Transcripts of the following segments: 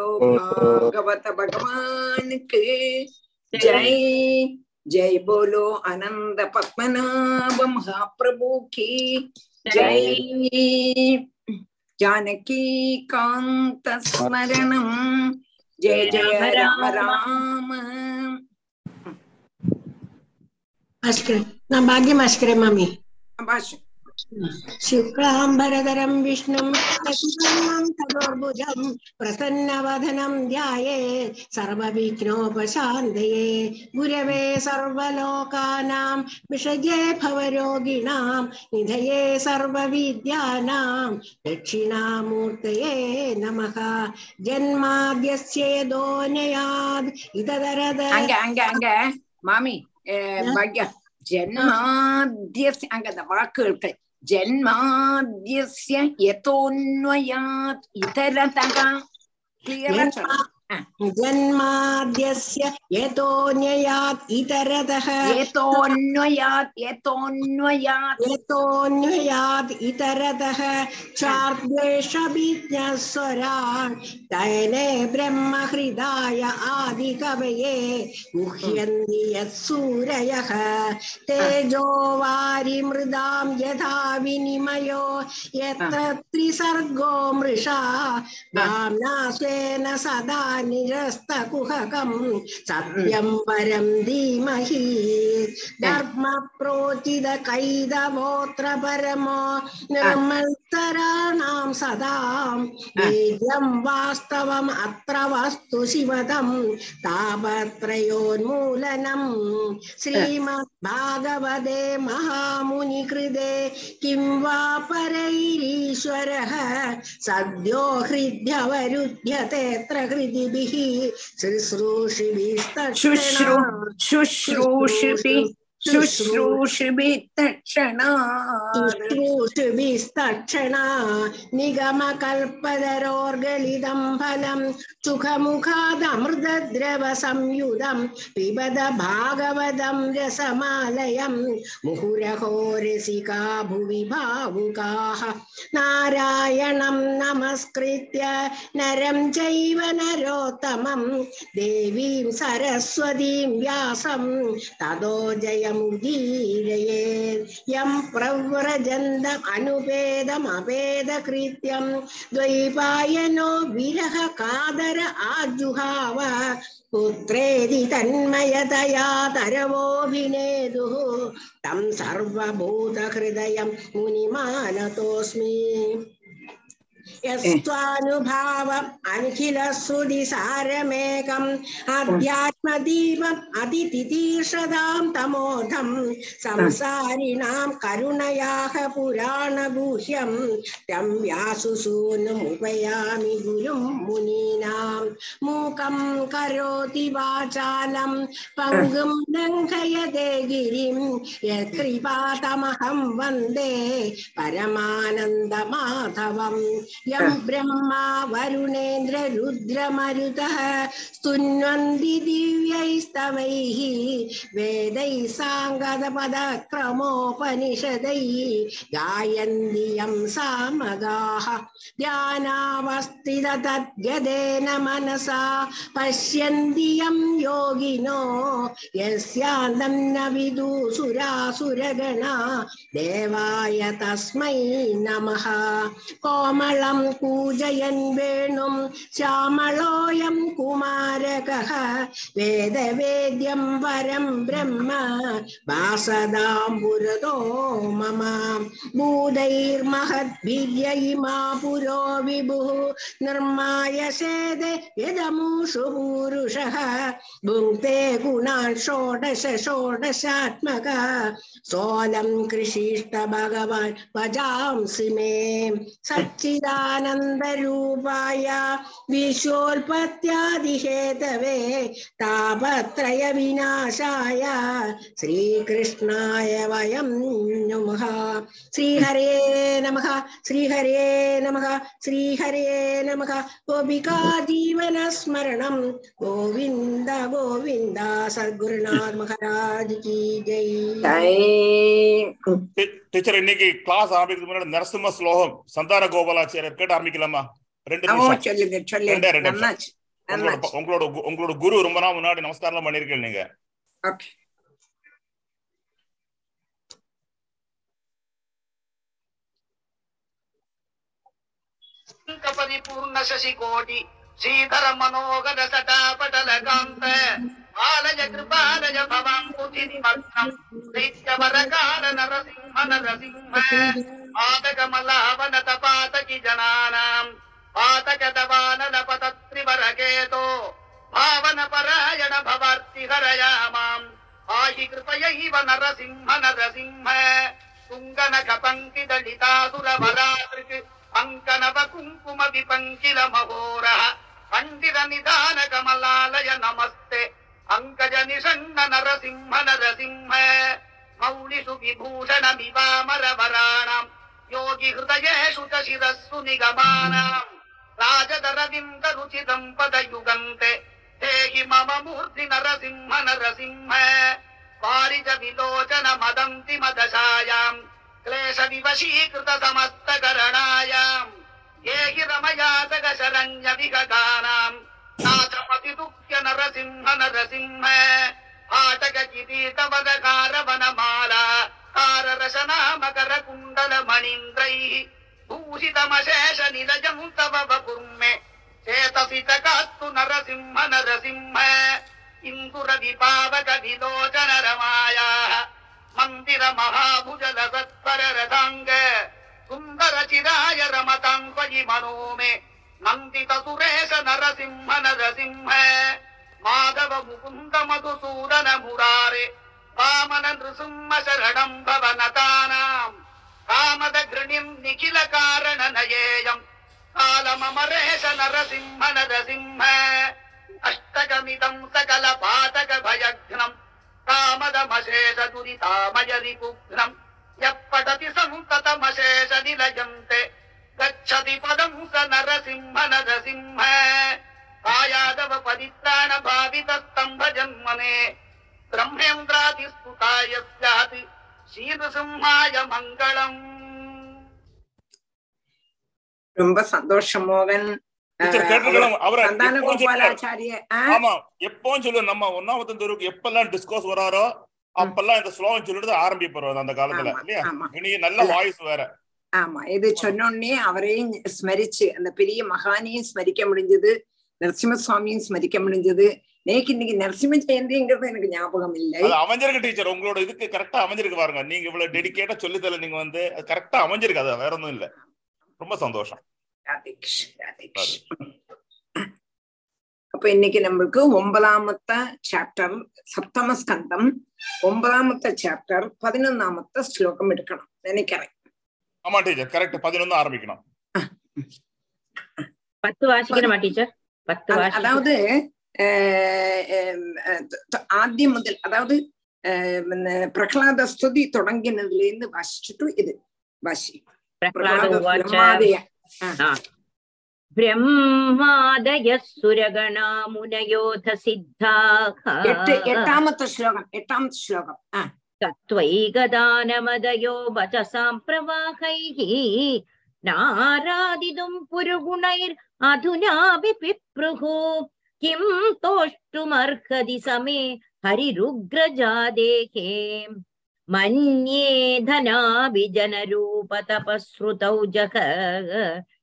விஷ்ணு பாகவத பகவானுக்கு. ஜெய். ஜெய் போலோ அனந்த பத்மநாப மகாபிரபு கி ஜெய். ஜானகி காந்த ஸ்மரணம். ஜெய ஜெய ராம ராம ಭಾಸ್ಕರ ನಾ ಭಾಗ್ಯ ಭಾಸ್ಕರ ಮಾಮಿ ಭಾಷೆ शुक्लाम्बरधरं विष्णुं शशिवर्णं प्रसन्न प्रसन्नवदनं ध्याये सर्वविघ्नोपशान्तये। गुरवे सर्वलोकानां विषये भवरोगिणां निधये सर्वविद्यानां दक्षिणामूर्तये नमः। इतदरद ஜன்மாத்யஸ்ய யதோன்வயாத் இதரதக கிளியரா जन्माद्यस्य यतोऽन्वयात् इतरतः। यतोऽन्वयात् यतोऽन्वयात् यतोऽन्वयात् इतरतः। चार्द्वेषभिज्ञस्वराट् तैले ब्रह्महृदाय आदिकवये गुह्यन्ति यत्सूरयः। तेजो वारि मृदां यथा विनिमयो यत्र त्रिसर्गो मृषा। भाम्ना स्वेन सदा निरस्तकुहकं सत्यं परं धीमहि धर्मप्रोचितकैदवोऽत्र परमो निर्मल्तराणां सदा वेद्यं वास्तवम् अत्र वस्तु शिवदं तापत्रयोन्मूलनम् श्रीमद्भागवते महामुनिकृते किं वा परैरीश्वरः सद्यो हृद्यवरुध्यतेऽत्र हृदिभिः शुश्रू शुश्रूषिभिस्तक्षणा शुश्रूषिभि शुश्रूषिभि तक्षणा शुश्रूषुभिस्तक्षणा निगमकल्पतरोर्गलितं फलं सुखमुखादमृतद्रवसंयुतं पिबद भागवतं रसमालयं मुहुरहो रसिका भुवि भावुकाः नारायणं नमस्कृत्य नरं चैव नरोत्तमं देवीं सरस्वतीं व्यासं ततो जयमुदीरयेत् यं प्रव्रजन्तम् अनुपेदमपेदकृत्यं द्वैपायनो विरह कादर आजुहाव। पुत्रेदि तन्मयतया तरवोऽभिनेदुः। तं सर्वभूतहृदयं मुनिमानतोऽस्मि। यस्त्वानुभावम् अनिखिलश्रुतिसारमेकम् अध्यात्मदीपम् अतितितीर्षदां तमोधं संसारिणां करुणयाः पुराणगुह्यं तं व्यासुसूनुमुपयामि गुरुं मुनीनां मूकं करोति वाचालं पङ्गुं लङ्घयते गिरिं यत्कृपातमहं वन्दे परमानन्दमाधवम् यं ब्रह्मा वरुणेन्द्र रुद्रमरुतः स्तुन्वन्ति दिव्यैस्तवैः वेदैः साङ्गदपदक्रमोपनिषदैः गायन्ति यं सामगाः ध्यानावस्थित तद्गदेन मनसा पश्यन्ति यं योगिनो यस्यान्तं न विदुसुरासुरगणा देवाय तस्मै नमः कोमलं कूजयन् वेणुं श्यामलोऽयं कुमारकः वेदवेद्यं वरं ब्रह्म वासदां पुरतो मम भूतैर्महद्भिर्य इमा पुरो विभुः निर्माय सेदे यदमुषु पूरुषः भुङ्क्ते गुणान् षोडश षोडशात्मक सोऽलं कृषिष्ट भगवान् भजांसि मे सच्चिदानन्दरूपाय विश्वोत्पत्त्यादिहेतवे तापत्रयविनाशाय श्रीकृष्णाय वयं नमः श्रीहरे नमः श्रीहरे नमः श्रीहरे नमः गोपिका जीवनस्मरणं गोविन्द गोविन्द सद्गुरुनाथ महाराज की जय ஜெய் டீ- டீச்சர் இன்னைக்கு கிளாஸ் ஆரம்பிக்கிறதுக்கு முன்னாடி நரசிம்ம ஸ்லோகம் சந்தான கோபாலாச்சாரியர் கேட்டு ஆரம்பிக்கலாமா ரெண்டு ஓ நிமிஷம் சொல்லுங்க ரெண்டே சொல்லுங்க ரெண்டு நிமிஷம். நன்னாச்சு உங்களோட உங்களோட உங்களோட குரு ரொம்ப நாள் முன்னாடி நமஸ்காரம் பண்ணிருக்கீங்க நீங்க పరిపూర్ణ శశికోటి శ్రీధర మనోహర సటాపటలకాంత బాలయ కృపాలయ భవాంకుతి నిమగ్నం దైత్యవరకాల నరసింహ నరసింహ పాతకమలావనత పాతకి జనానాం पातकि जनानाम् पातक दवानलपतत्रिवरकेतो भावन परायण भवार्ति हरयामाम् आहि कृपयैव नरसिंह नरसिंह तुङ्गनक पङ्क्तिदलितासुरवरातृक् अङ्कनव कुङ्कुम विपङ्किल महोरः पण्डित निधान कमलालय नमस्ते अङ्कज निषण्ण नरसिंह नरसिंह मौलिषु विभूषणमिवामरवराणाम् योगि हृदयेषु च शिरस्सु निगमानाम्। राजदरविन्द रुचितम् पदयुगन्ते देहि मम मूर्ति नरसिंह नरसिंह पारिज विलोचन मदन्ति मदशायाम् क्लेश विवशीकृत समस्तकरणायाम् ये हि रमयातक शरण्य विगगानाम् नाथपतिदुःख्य नरसिंह नरसिंह आटक किरीटवदकार वनमाला काररशनामकर कुण्डल मणीन्द्रैः భూషితమశేష నిలజం తవ కుర్మే చేతసిత కాత్తు నరసింహ నరసింహ. ఇందుర విపావక విలోచన రమాయ మందిర మహాభుజల సత్వర రథాంగ సుందర చిరాయ రమతాంగజి మనోమే నందిత సురేశ నరసింహ. నరసింహ మాధవ ముకుంద మధుసూదన మురారే వామన నృసింహ శరణం భవనతానాం. कामदृणीं निखिल कारण नएम कालमेश नर सिंह कामदघृणिम् निखिलकारणनयेयम् कालममरेश नरसिंह नरसिंह अष्टकमिदम् सकलपातकभयघ्नम् कामदमशेषदुरितामय रिपुघ्नम् यः पठति संततमशेष निलयन्ते गच्छति पदम् स नर सिंह नरसिंह नरसिंह कायादव परित्राणभावितस्तम्भजन्मने ब्रह्मेन्द्रातिस्तुतायस्याति சீதசிம்மாய மங்களம். ரொம்ப சந்தோஷம் மோகன் எப்பவும் சொல்லுவோம் நம்ம ஒன்னாவது தெருவுக்கு எப்பெல்லாம் டிஸ்கோஸ் வராரோ அப்பெல்லாம் இந்த சொல்லிட்டு ஆரம்பிப்பாரு அந்த காலத்துல இல்லையா? நல்ல வாய்ஸ் வேற. ஆமா இது சொன்னோடனே அவரையும் ஸ்மரிச்சு அந்த பெரிய மகானையும் ஸ்மரிக்க முடிஞ்சது நரசிம்ம சுவாமியும் ஸ்மரிக்க முடிஞ்சது நேக்கு இன்னைக்கு நரசிம்ம ஜெயந்திங்கிறது எனக்கு ஞாபகம் இல்லை. அமைஞ்சிருக்கு டீச்சர். உங்களோட இதுக்கு கரெக்டா அமைஞ்சிருக்கு பாருங்க. நீங்க இவ்வளவு டெடிகேட்டா சொல்லித்தர நீங்க வந்து கரெக்டா அமைஞ்சிருக்கு. அது வேற ஒண்ணும் இல்ல. ரொம்ப சந்தோஷம். ராதேஷ் ராதேஷ் அப்ப இன்னைக்கு நம்மளுக்கு ஒன்பதாமத்த சாப்டர் சப்தம ஸ்கந்தம் ஒன்பதாமத்த சாப்டர் பதினொன்னாமத்த ஸ்லோகம் எடுக்கணும். நினைக்கிறேன். ஆமா டீச்சர். கரெக்ட் பதினொன்னு ஆரம்பிக்கணும். பத்து வாசிக்கணுமா டீச்சர்? பத்து அதாவது ആദ്യം മുതൽ അതായത് പ്രഹ്ലാദ സ്തുതി തുടങ്ങിയതിൽ നിന്ന് വശിച്ചിട്ടു ഇത് വശി. ബ്രഹ്മാദയ. സുരഗണ മുനയോധ സിദ്ധാഹ എട്ടാമത്തെ ശ്ലോകം എട്ടാമത്തെ ശ്ലോകം. തത്വൈകദാനമദയോ വചസാം പ്രവാഹൈ നാരാദിതും പുരുഗുണൈർ അധുനാ വിപ്രുഹൂ किं तोष्टुमर्हति समे हरिरुग्रजादेहे? मन्ये धनाभिजनरूपतपःश्रुतौ जः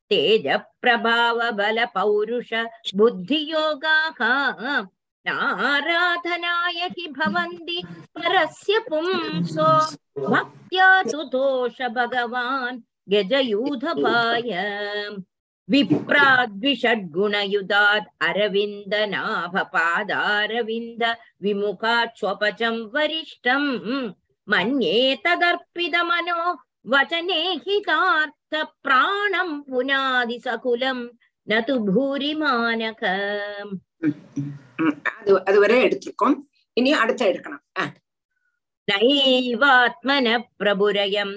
तेजप्रभावबलपौरुष बुद्धियोगाः नाराधनाय हि भवन्ति परस्य पुंसो भक्त्या तुतोष भगवान् गजयूधपाय विप्राद्विषड्गुणयुधात् अरविन्द नाभपादारविन्द विमुखाच्छ्वपचं वरिष्ठम् मन्ये तदर्पितमनो वचने हितार्थ प्राणम् पुनादिसकुलम् न तु भूरिमानकम् ம், அது அதுவரை எடுத்திருக்கோம் இனி அடுத்த எடுக்கணும் ஆ, नैवात्मनः प्रभुरयम्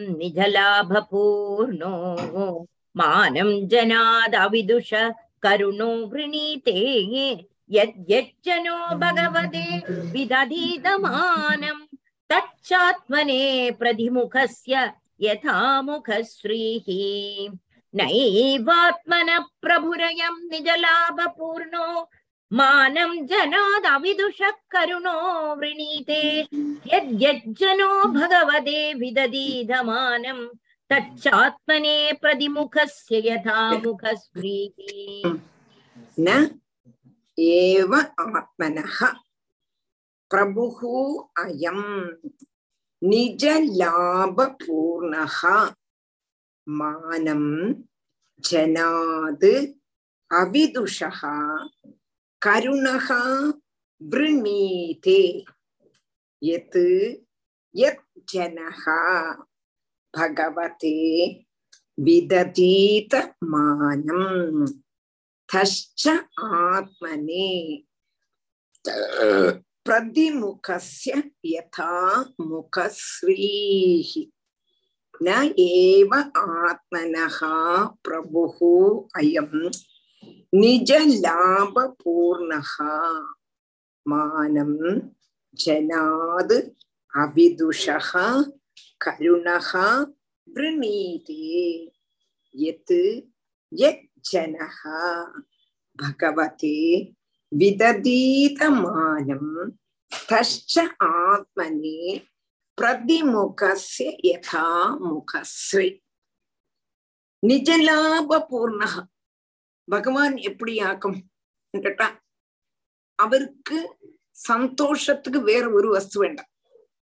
मानं जनादविदुष करुणो वृणीते यद्यज्जनो भगवते विदधीतमानम् तच्चात्मने प्रतिमुखस्य यथामुखश्रीः नैवात्मनः प्रभुरयम् निजलाभपूर्णो मानं जनादविदुषः करुणो वृणीते यद्यज्जनो भगवते विदधीधमानम् तच्चात्मने प्रतिमुखस्य यथा मुखस्फ्रीः न एव आत्मनः प्रभुः अयम् निजलाभपूर्णः मानं जनाद् अविदुषः करुणः वृणीते यत् यत् जनः भगवते विदतीतमानम् तश्च आत्मने प्रतिमुखस्य यथा मुखश्रीः न एव आत्मनः प्रभुः अयम् निजलाभपूर्णः मानं जनाद् अविदुषः கருணகா விரணீதே எத் யஜ்ஜனஹா. பகவதே விததீதமானம் தஷ்ச ஆத்மனே பிரதிமுகஸ்ய யதா முகஸ்ரீ நிஜலாப பூர்ணகா பகவான் எப்படி ஆக்கும் கேட்டா அவருக்கு சந்தோஷத்துக்கு வேற ஒரு வஸ்து வேண்டாம்.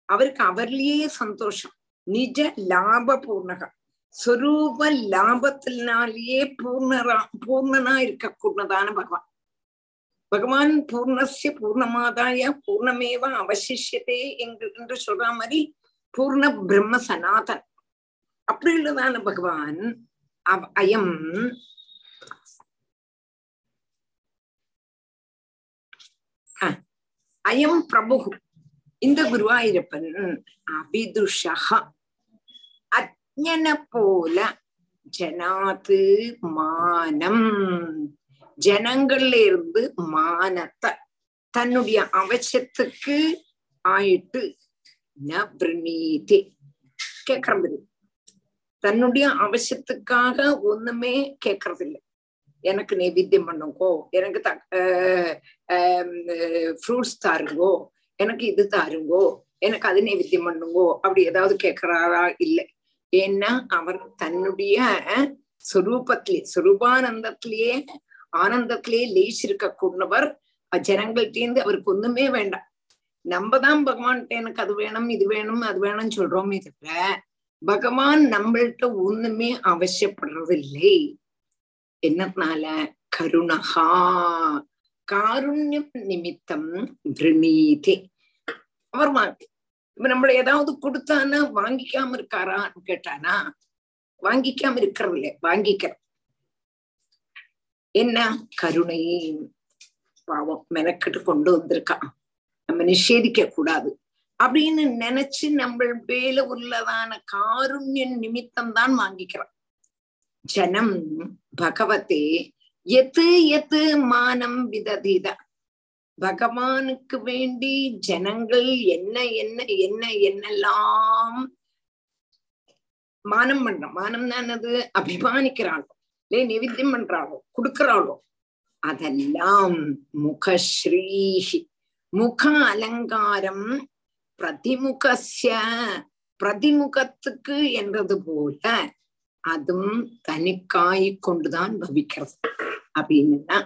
அவருக்கு அவர்லயே சந்தோஷம். நிஜ லாப பூர்ணகா சொரூப லாபத்தினாலேயே பூர்ணரா பூர்ணனா இருக்கக்கூடதான பகவான். பகவான் பூர்ணசிய பூர்ணமாதாய பூர்ணமேவ அவசிஷத்தே என்று சொல்ற மாதிரி பூர்ண பிரம்ம சனாதன். அப்படி உள்ளதான பகவான் அயம் அயம் பிரபு இந்த குருவாயூரப்பன் அபிதுஷா அஜ்ஞனை போல ஜனாத்து மானம். ஜனங்கள்ல இருந்து மானத்தை தன்னுடைய அவசியத்துக்கு ஆயிட்டு ந பிரணீதி. கேக்குறது தன்னுடைய அவசியத்துக்காக ஒண்ணுமே கேக்குறது இல்லை எனக்கு நைவேத்தியம் பண்ணுங்கோ எனக்கு ஃப்ரூட்ஸ் தாருங்கோ எனக்கு இது தாருங்கோ? எனக்கு அது நைவேத்தியம் பண்ணுங்கோ? அப்படி ஏதாவது கேட்கிறாரா இல்லை. ஏன்னா அவர் தன்னுடைய சுரூபத்திலே சுரூபானந்தத்திலேயே ஆனந்தத்திலேயே லயிச்சிருக்க கூடவர் ஜனங்கள்டேந்து அவருக்கு ஒண்ணுமே வேண்டாம். நம்ம தான் பகவான்கிட்ட எனக்கு அது வேணும் இது வேணும் அது வேணும்னு சொல்றோமே தவிர பகவான் நம்மள்கிட்ட ஒண்ணுமே அவசியப்படுறது இல்லை என்னத்தினால கருணகா காருண்யம் நிமித்தம் விரணீதே அவர் வாங்கி இப்ப நம்மள ஏதாவது கொடுத்தானா வாங்கிக்காம இருக்காரான்னு கேட்டானா வாங்கிக்காம இருக்கிறதில்ல வாங்கிக்கிற என்ன? கருணையே. பாவம் மெனக்கிட்டு கொண்டு வந்திருக்கான் நம்ம நிஷேதிக்க கூடாது. அப்படின்னு நினைச்சு நம்ம மேல உள்ளதான காருண்ய நிமித்தம் தான் வாங்கிக்கிறோம். ஜனம் பகவத்தே எத்து எத்து மானம் விததிதான் பகவானுக்கு வேண்டி ஜனங்கள் என்ன என்ன என்ன என்னெல்லாம் மானம் பண்றோம் மானம் தானது அபிமானிக்கிறாளோ இல்லை நிவித்தியம் பண்றாளோ கொடுக்கறாளோ அதெல்லாம் முகஸ்ரீஹி முக அலங்காரம் பிரதிமுகசிய பிரதிமுகத்துக்கு என்றது போல அதுவும் தனிக்காய் கொண்டுதான் பவிக்கிறது அப்படின்னா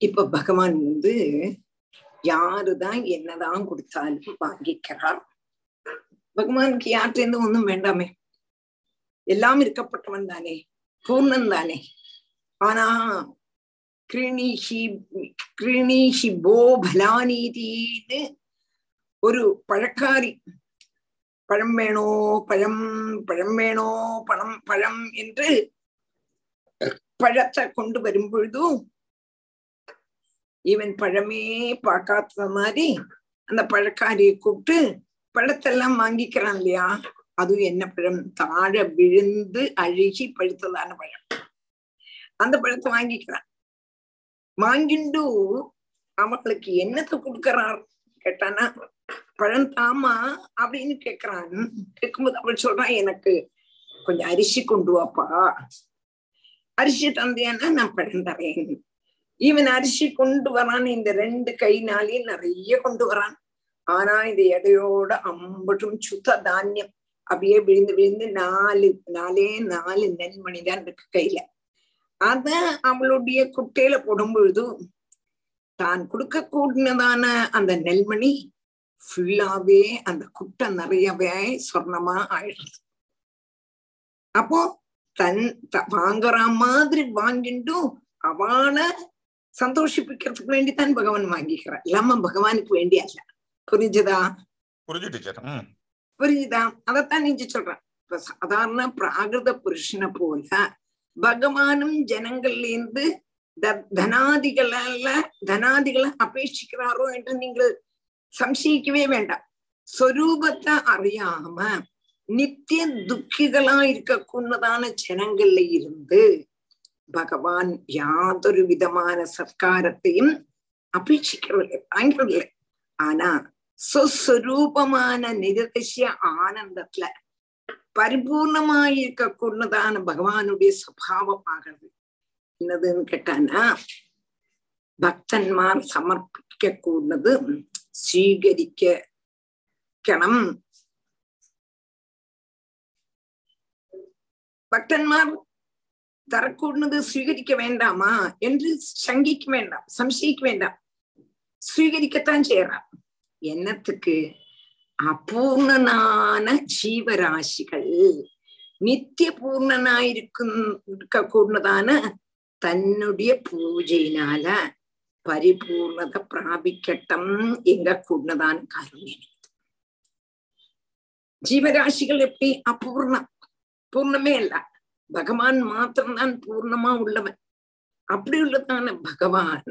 இப்ப பகவான் வந்து யாருதான் என்னதான் கொடுத்தாலும் வாங்கிக்கிறார். பகவானுக்கு யார்கிட்ட ஒன்றும் வேண்டாமே. எல்லாம் இருக்கப்பட்டவன் தானே பூர்ணன் தானே. ஆனா கிருணிஹி கிருணிஹி போ பலானீதின்னு ஒரு பழக்காரி பழம் வேணோ பழம் பழம் வேணோ பழம் பழம் என்று பழத்தை கொண்டு வரும் பொழுதும் இவன் பழமே பார்க்காத மாதிரி அந்த பழக்காரியை கூப்பிட்டு பழத்தெல்லாம் வாங்கிக்கிறான் இல்லையா? அதுவும் என்ன பழம்? தாழ விழுந்து அழுகி பழுத்ததான பழம். அந்த பழத்தை வாங்கிக்கிறான். வாங்கிண்டு அவங்களுக்கு என்னத்தை கொடுக்கறார்? கேட்டானா பழம் தாமா அப்படின்னு கேக்குறான். கேட்கும்போது அவள் சொல்றான் எனக்கு கொஞ்சம் அரிசி கொண்டு வாப்பா. அரிசி தந்தையானா நான் பழம் தரேன். இவன் அரிசி கொண்டு வரான் இந்த ரெண்டு கைனாலையும் நிறைய கொண்டு வரான். ஆனா இந்த எடையோட அம்பட்டும் சுத்த தானியம் அப்படியே விழுந்து விழுந்து நாலு நாலே நாலு நெல்மணி தான் இருக்கு கையில. அத அவளுடைய குட்டையில போடும் பொழுது தான் கொடுக்க கூடினதான அந்த நெல்மணி ஃபுல்லாவே அந்த குட்டை நிறையவே சொர்ணமா ஆயிடுறது அப்போ தன் வாங்குற மாதிரி வாங்கிட்டும் அவளை சந்தோஷிப்பிக்கிறதுக்கு வேண்டி தான் பகவான் வாங்கிக்கிறான் இல்லாம பகவானுக்கு வேண்டி அல்ல புரிஞ்சுதா புரிஞ்சு டீச்சர் ம் புரியுதா அதத்தான் நீங்க சொல்றேன் இப்ப சாதாரண பிராகிருத புருஷனை போல பகவானும் ஜனங்கள்ல இருந்து த- தனாதிகளால தனாதிகளை அபேட்சிக்கிறாரோ என்று நீங்கள் சம்சயிக்கவே வேண்டாம் சொரூபத்தை அறியாம நித்திய துக்கிகளா இருக்கக்கூடதான ஜனங்கள்ல இருந்து பகவான் யாதொரு விதமான சத்காரத்தையும் அபேட்சிக்கிறவில்லை வாங்கிறதில்லை ஆனா சுஸ்வரூபமான நிரதிசிய ஆனந்தத்துல பரிபூர்ணமாயிருக்க கொண்டுதான பகவானுடைய சபாவம் ஆகிறது. என்னதுன்னு கேட்டானா பக்தன்மார் சமர்ப்பிக்க கூடது ஸ்வீகரிக்கணும். பக்தன்மார் தரக்கூடது ஸ்வீகரிக்க வேண்டாமா என்று சங்கிக்க வேண்டாம் சம்சயிக்க வேண்டாம். ஸ்வீகரிக்கத்தான் செய்யறான் என்னத்துக்கு? அபூர்ணனான ஜீவராசிகள். நித்திய பூர்ணனாயிருக்கும் இருக்க கூடதான தன்னுடைய பூஜையினால பரிபூர்ணத பிராபிக்கட்டம் எங்க கூடதான காரணம் ஜீவராசிகள் எப்படி? அபூர்ணம். பூர்ணமே இல்ல. பகவான் மாத்திரம்தான் பூர்ணமா உள்ளவன். அப்படி உள்ளதான பகவான்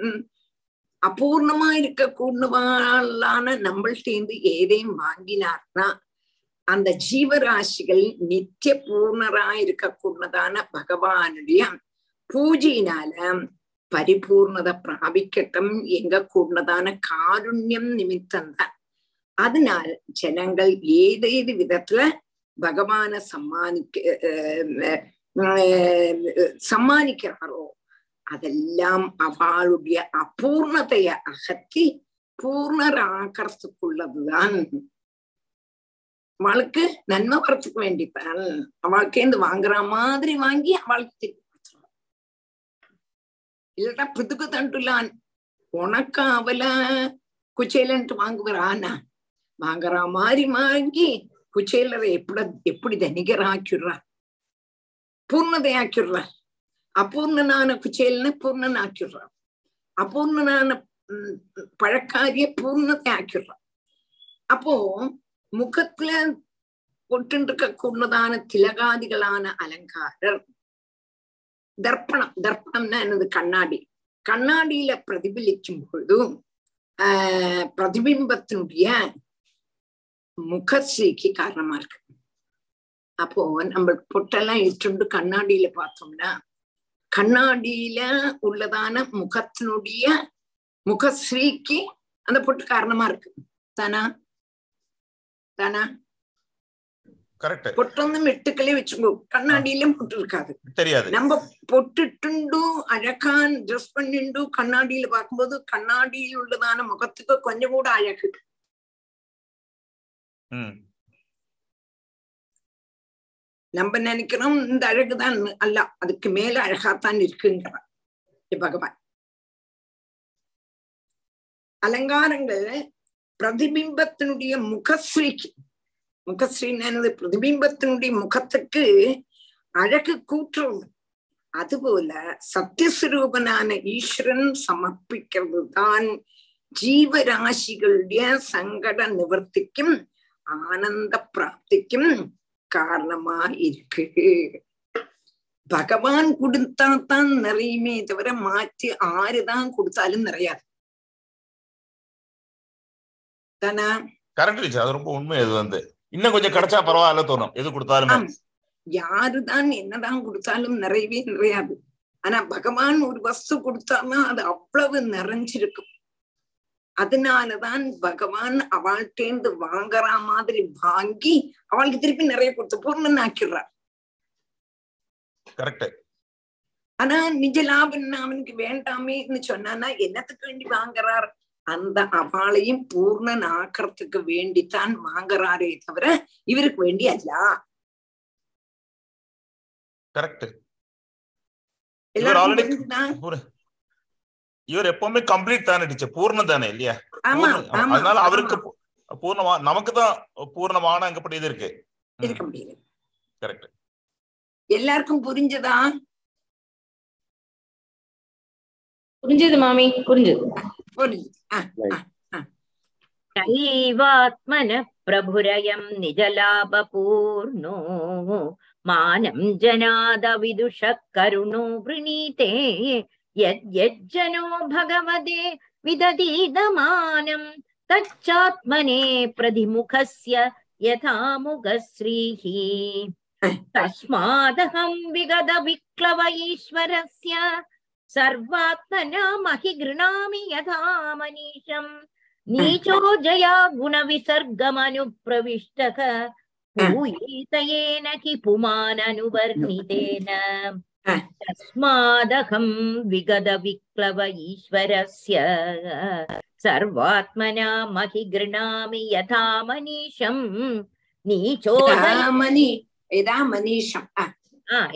அபூர்ணமா இருக்க கூடவாளான நம்மள்டேந்து ஏதையும் வாங்கினார்னா அந்த ஜீவராசிகள் நித்திய பூர்ணரா இருக்க கூடதான பகவானுடைய பூஜையினால பரிபூர்ணத பிராபிக்கட்டும் எங்க கூடதான காருண்யம் நிமித்தம் தான் அதனால் ஜனங்கள் ஏதேது விதத்துல பகவான சம்மானிக்க அஹ் அஹ் சம்மானிக்கிறாரோ அதெல்லாம் அவளுடைய அபூர்ணத்தைய அகற்றி பூர்ணராக்கிறதுக்குள்ளதுதான் அவளுக்கு நன்மை வரத்துக்கு வேண்டித்தான் அவளுக்கேந்து வாங்குற மாதிரி வாங்கி அவளுக்கு திருப்பி கொடுத்துருவான் இல்லட்டா பிதுக்கு தண்டுலான் உனக்கு அவல குச்சைலன்ட்டு வாங்குவரானா வாங்குற மாதிரி வாங்கி குச்சேலரை எப்படி எப்படி தனிகராக்கிடுறா பூர்ணதையாக்கிடுறா அபூர்ணனான குச்சேல்னு பூர்ணன் ஆக்கிடுறான் அபூர்ணனான பழக்காரிய பூர்ணத்தை ஆக்கிடுறான் அப்போ முகத்துல போட்டு கூடதான திலகாதிகளான அலங்காரர் தர்ப்பணம் தர்ப்பணம்னா என்னது? கண்ணாடி. கண்ணாடியில பிரதிபலிக்கும் பொழுதும் ஆஹ் பிரதிபிம்பத்தினுடைய முகஸ்ரீக்கு காரணமா இருக்கு. அப்போ நம்ம பொட்டெல்லாம் இட்டுண்டு கண்ணாடியில பார்த்தோம்னா கண்ணாடியில உள்ளதான முகத்தினுடைய முகஸ்ரீக்கு அந்த பொட்டு காரணமா இருக்கு. தானா? தானா? கரெக்ட் பொட்டொന്നും வெட்டுக்களே வச்சுக்கோ. கண்ணாடியிலும் பொட்டு இருக்காது. தெரியாது. நம்ம பொட்டுட்டுண்டு அழகான் ட்ரெஸ் பண்ணிண்டு கண்ணாடியில பார்க்கும்போது கண்ணாடியில் உள்ளதான முகத்துக்கு கொஞ்சம் கூட அழகு. நம்ம நினைக்கிறோம் இந்த அழகுதான் அல்ல அதுக்கு மேல அழகாத்தான் இருக்குங்கிறான் பகவான். அலங்காரங்கள் பிரதிபிம்பத்தினுடைய முகஸ்ரீக்கு முகஸ்ரீன்னு பிரதிபிம்பத்தினுடைய முகத்துக்கு அழகு கூற்றுறது அதுபோல சத்தியஸ்வரூபனான ஈஸ்வரன் சமர்ப்பிக்கிறது தான் ஜீவராசிகளுடைய சங்கட நிவர்த்திக்கும் ஆனந்த பிராப்திக்கும் காரணமா இருக்கு. பகவான் கொடுத்தாதான் நிறையுமே தவிர மாற்றி ஆறுதான் கொடுத்தாலும் நிறையாது. தானா? கரெக்ட் அது ரொம்ப உண்மை இது வந்து. இன்னும் கொஞ்சம் கிடைச்சா பரவாயில்ல தோணும். எது கொடுத்தாலுமே. யாருதான் என்னதான் கொடுத்தாலும் நிறையவே நிறையாது. ஆனா பகவான் ஒரு வஸ்து கொடுத்தான்னா அது அவ்வளவு நிறைஞ்சிருக்கும். அதனாலதான் பகவான் அவள்கிட்டேந்து வாங்குற மாதிரி வாங்கி அவளுக்கு திருப்பி நிறைய கொடுத்து பூர்ணன் ஆக்கிடுறார். ஆனா நிஜ லாபம் அவனுக்கு வேண்டாமேன்னு சொன்னானா என்னத்துக்கு வேண்டி வாங்குறார்? அந்த அவளையும் பூர்ணன் ஆக்கிறதுக்கு வேண்டித்தான் வாங்குறாரே தவிர இவருக்கு வேண்டி அல்ல கரெக்ட்? இவர் எப்பவுமே கம்ப்ளீட் தானே டீச்சர் பூர்ணம் தானே இல்லையா ஆமா பூர்ண- ஆமா அதனால அவருக்கு ஆமா. பூ- பூர்ணமா நமக்கு தான் பூர்ணமான அங்கப்படி இது இருக்கு இருக்க முடியல கரெக்ட் எல்லாருக்கும் புரிஞ்சதா புரிஞ்சது மாமி புரிஞ்சது புரிஞ்சு नैवात्मनः प्रभुरयं निजलाभपूर्णो मानं जनादविदुषः करुणो वृणीते यद्यज्जनो भगवते विदधीदमानं तच्चात्मने प्रतिमुखस्य यथा मुखश्रीः तस्मादहं विगतविक्लव ईश्वरस्य सर्वात्मना महि गृणामि यथा मनीषम् नीचो जया गुणविसर्गमनुप्रविष्टः। भूयेत येन हि पुमाननुवर्णितेन। तस्मादहं विगतविक्लव ईश्वरस्य सर्वात्मना महि गृह्णामि यथा मनीषम्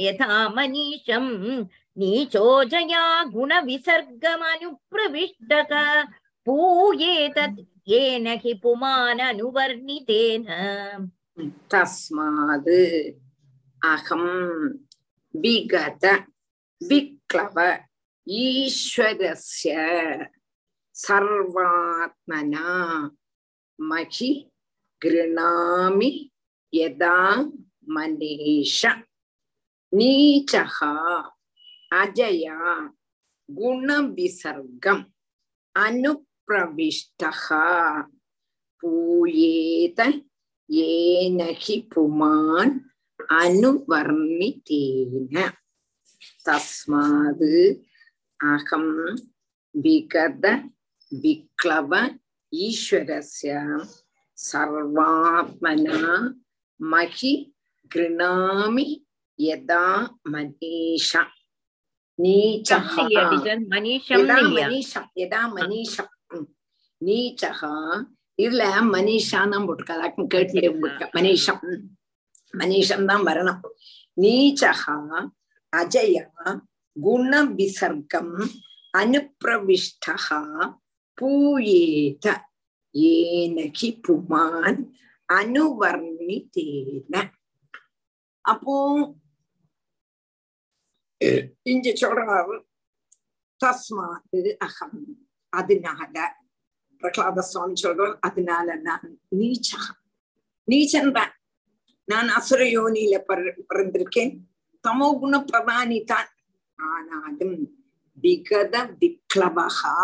यथा मनीषम् नीचोजया गुणविसर्गमनुप्रविष्टक पूयेतत् येन हि पुमाननुवर्णितेन तस्माद् अहम् விகத விக்ளவ ஈஸ்வரஸ்ய சர்வாத்மனா மகி கிருணாமி யதா மனேஷ நீச்சகா அஜயா குணவிசர்க்கம் அனுப்பிரவிஷ்டகா பூயேத ஏனகி புமான் அனுவர்ணித்தேன. தஸ்மாது அகம் விகத விக்ளவ ஈஸ்வரஸ்ய. சர்வாத்மனா மகி கிருணாமி யதா மனீஷா. நீச்சகா இதுல மனிஷான்னு போட்டிருக்கா. மனிஷம். மனிஷம் தான் வரணும் நீச்சகா அஜயா குண விசர்க்கம் அனுப்பிரவிஷ்டா பூயேத ஏனகி புமான் அனுவர்ணித்தேன அப்போ இங்க சொல்றாரு தஸ்மாது அகம் அதனால. பிரகலாத சுவாமி சொல்றார் அதனால நான் நீச்சகம் நீச்சன்தான். நான் அசுரயோனியில பிறந்திருக்கேன். தமோ குண பிரதானி தான். ஆனாலும் விகத விக்ளவகா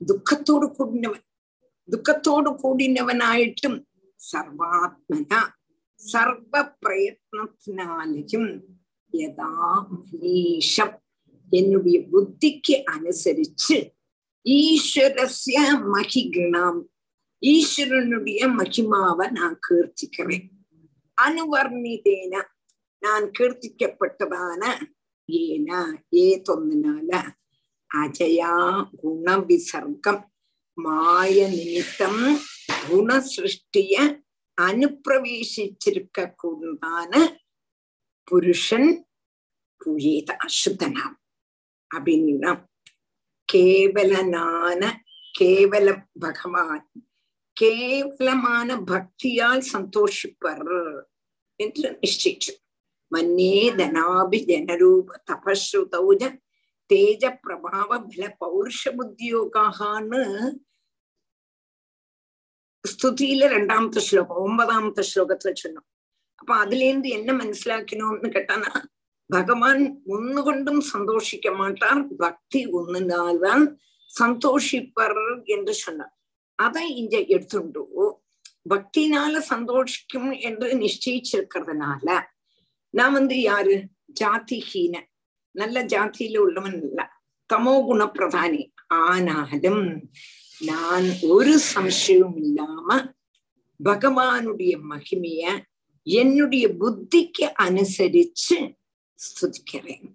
துக்கத்தோடு கூடினவன். துக்கத்தோடு கூடினவனாயிட்டும் சர்வாத்மனா. சர்வ பிரயத்னத்தினாலையும் யதா மலீஷம் என்னுடைய புத்திக்கு அனுசரிச்சு ஈஸ்வரஸ்ய மகிகிணாம். ஈஸ்வரனுடைய மகிமாவை நான் கீர்த்திக்கிறேன். அனுவர்ணிதேன. நான் கீர்த்திக்கப்பட்டதான. ஏன ஏதொன்னால அஜயா குண விசர்க்கம் மாய நிமித்தம் குண சிருஷ்டிய அனுப்பிரவேசிச்சிருக்க கூடான புருஷன் புயேத அசுத்தனாம். அப்படின்னா கேவலனான கேவல பகவான் கேவலமான பக்தியால் சந்தோஷிப்பர். என்று நிஷ்டிச்சு மன்னே தனாபிஜனரூப தபஸ்ருதௌஜ தேஜ பிரபாவ பல பௌருஷ புத்தியோகான்னு ஸ்துதியில ரெண்டாமத்த ஸ்லோகம் ஒன்பதாமத்த ஸ்லோகத்துல சொன்னோம் அப்ப அதுல இருந்து என்ன மனசிலாக்கணும்னு கேட்டானா பகவான் ஒன்னு கொண்டும் சந்தோஷிக்க மாட்டார் பக்தி ஒன்னுனால்தான் சந்தோஷிப்பர் என்று சொன்னார் அதை இங்க எடுத்துண்டோ பக்தினால சந்தோஷிக்கும் என்று நிச்சயிச்சிருக்கிறதுனால நான் வந்து யாரு ஜாதி ஹீன நல்ல ஜாத்தியில உள்ளவன் இல்ல தமோ குண பிரதானி ஆனாலும் நான் ஒரு சம்சயம் இல்லாம பகவானுடைய மகிமைய என்னுடைய புத்திக்கு அனுசரிச்சு ஸ்துதிக்கிறேன்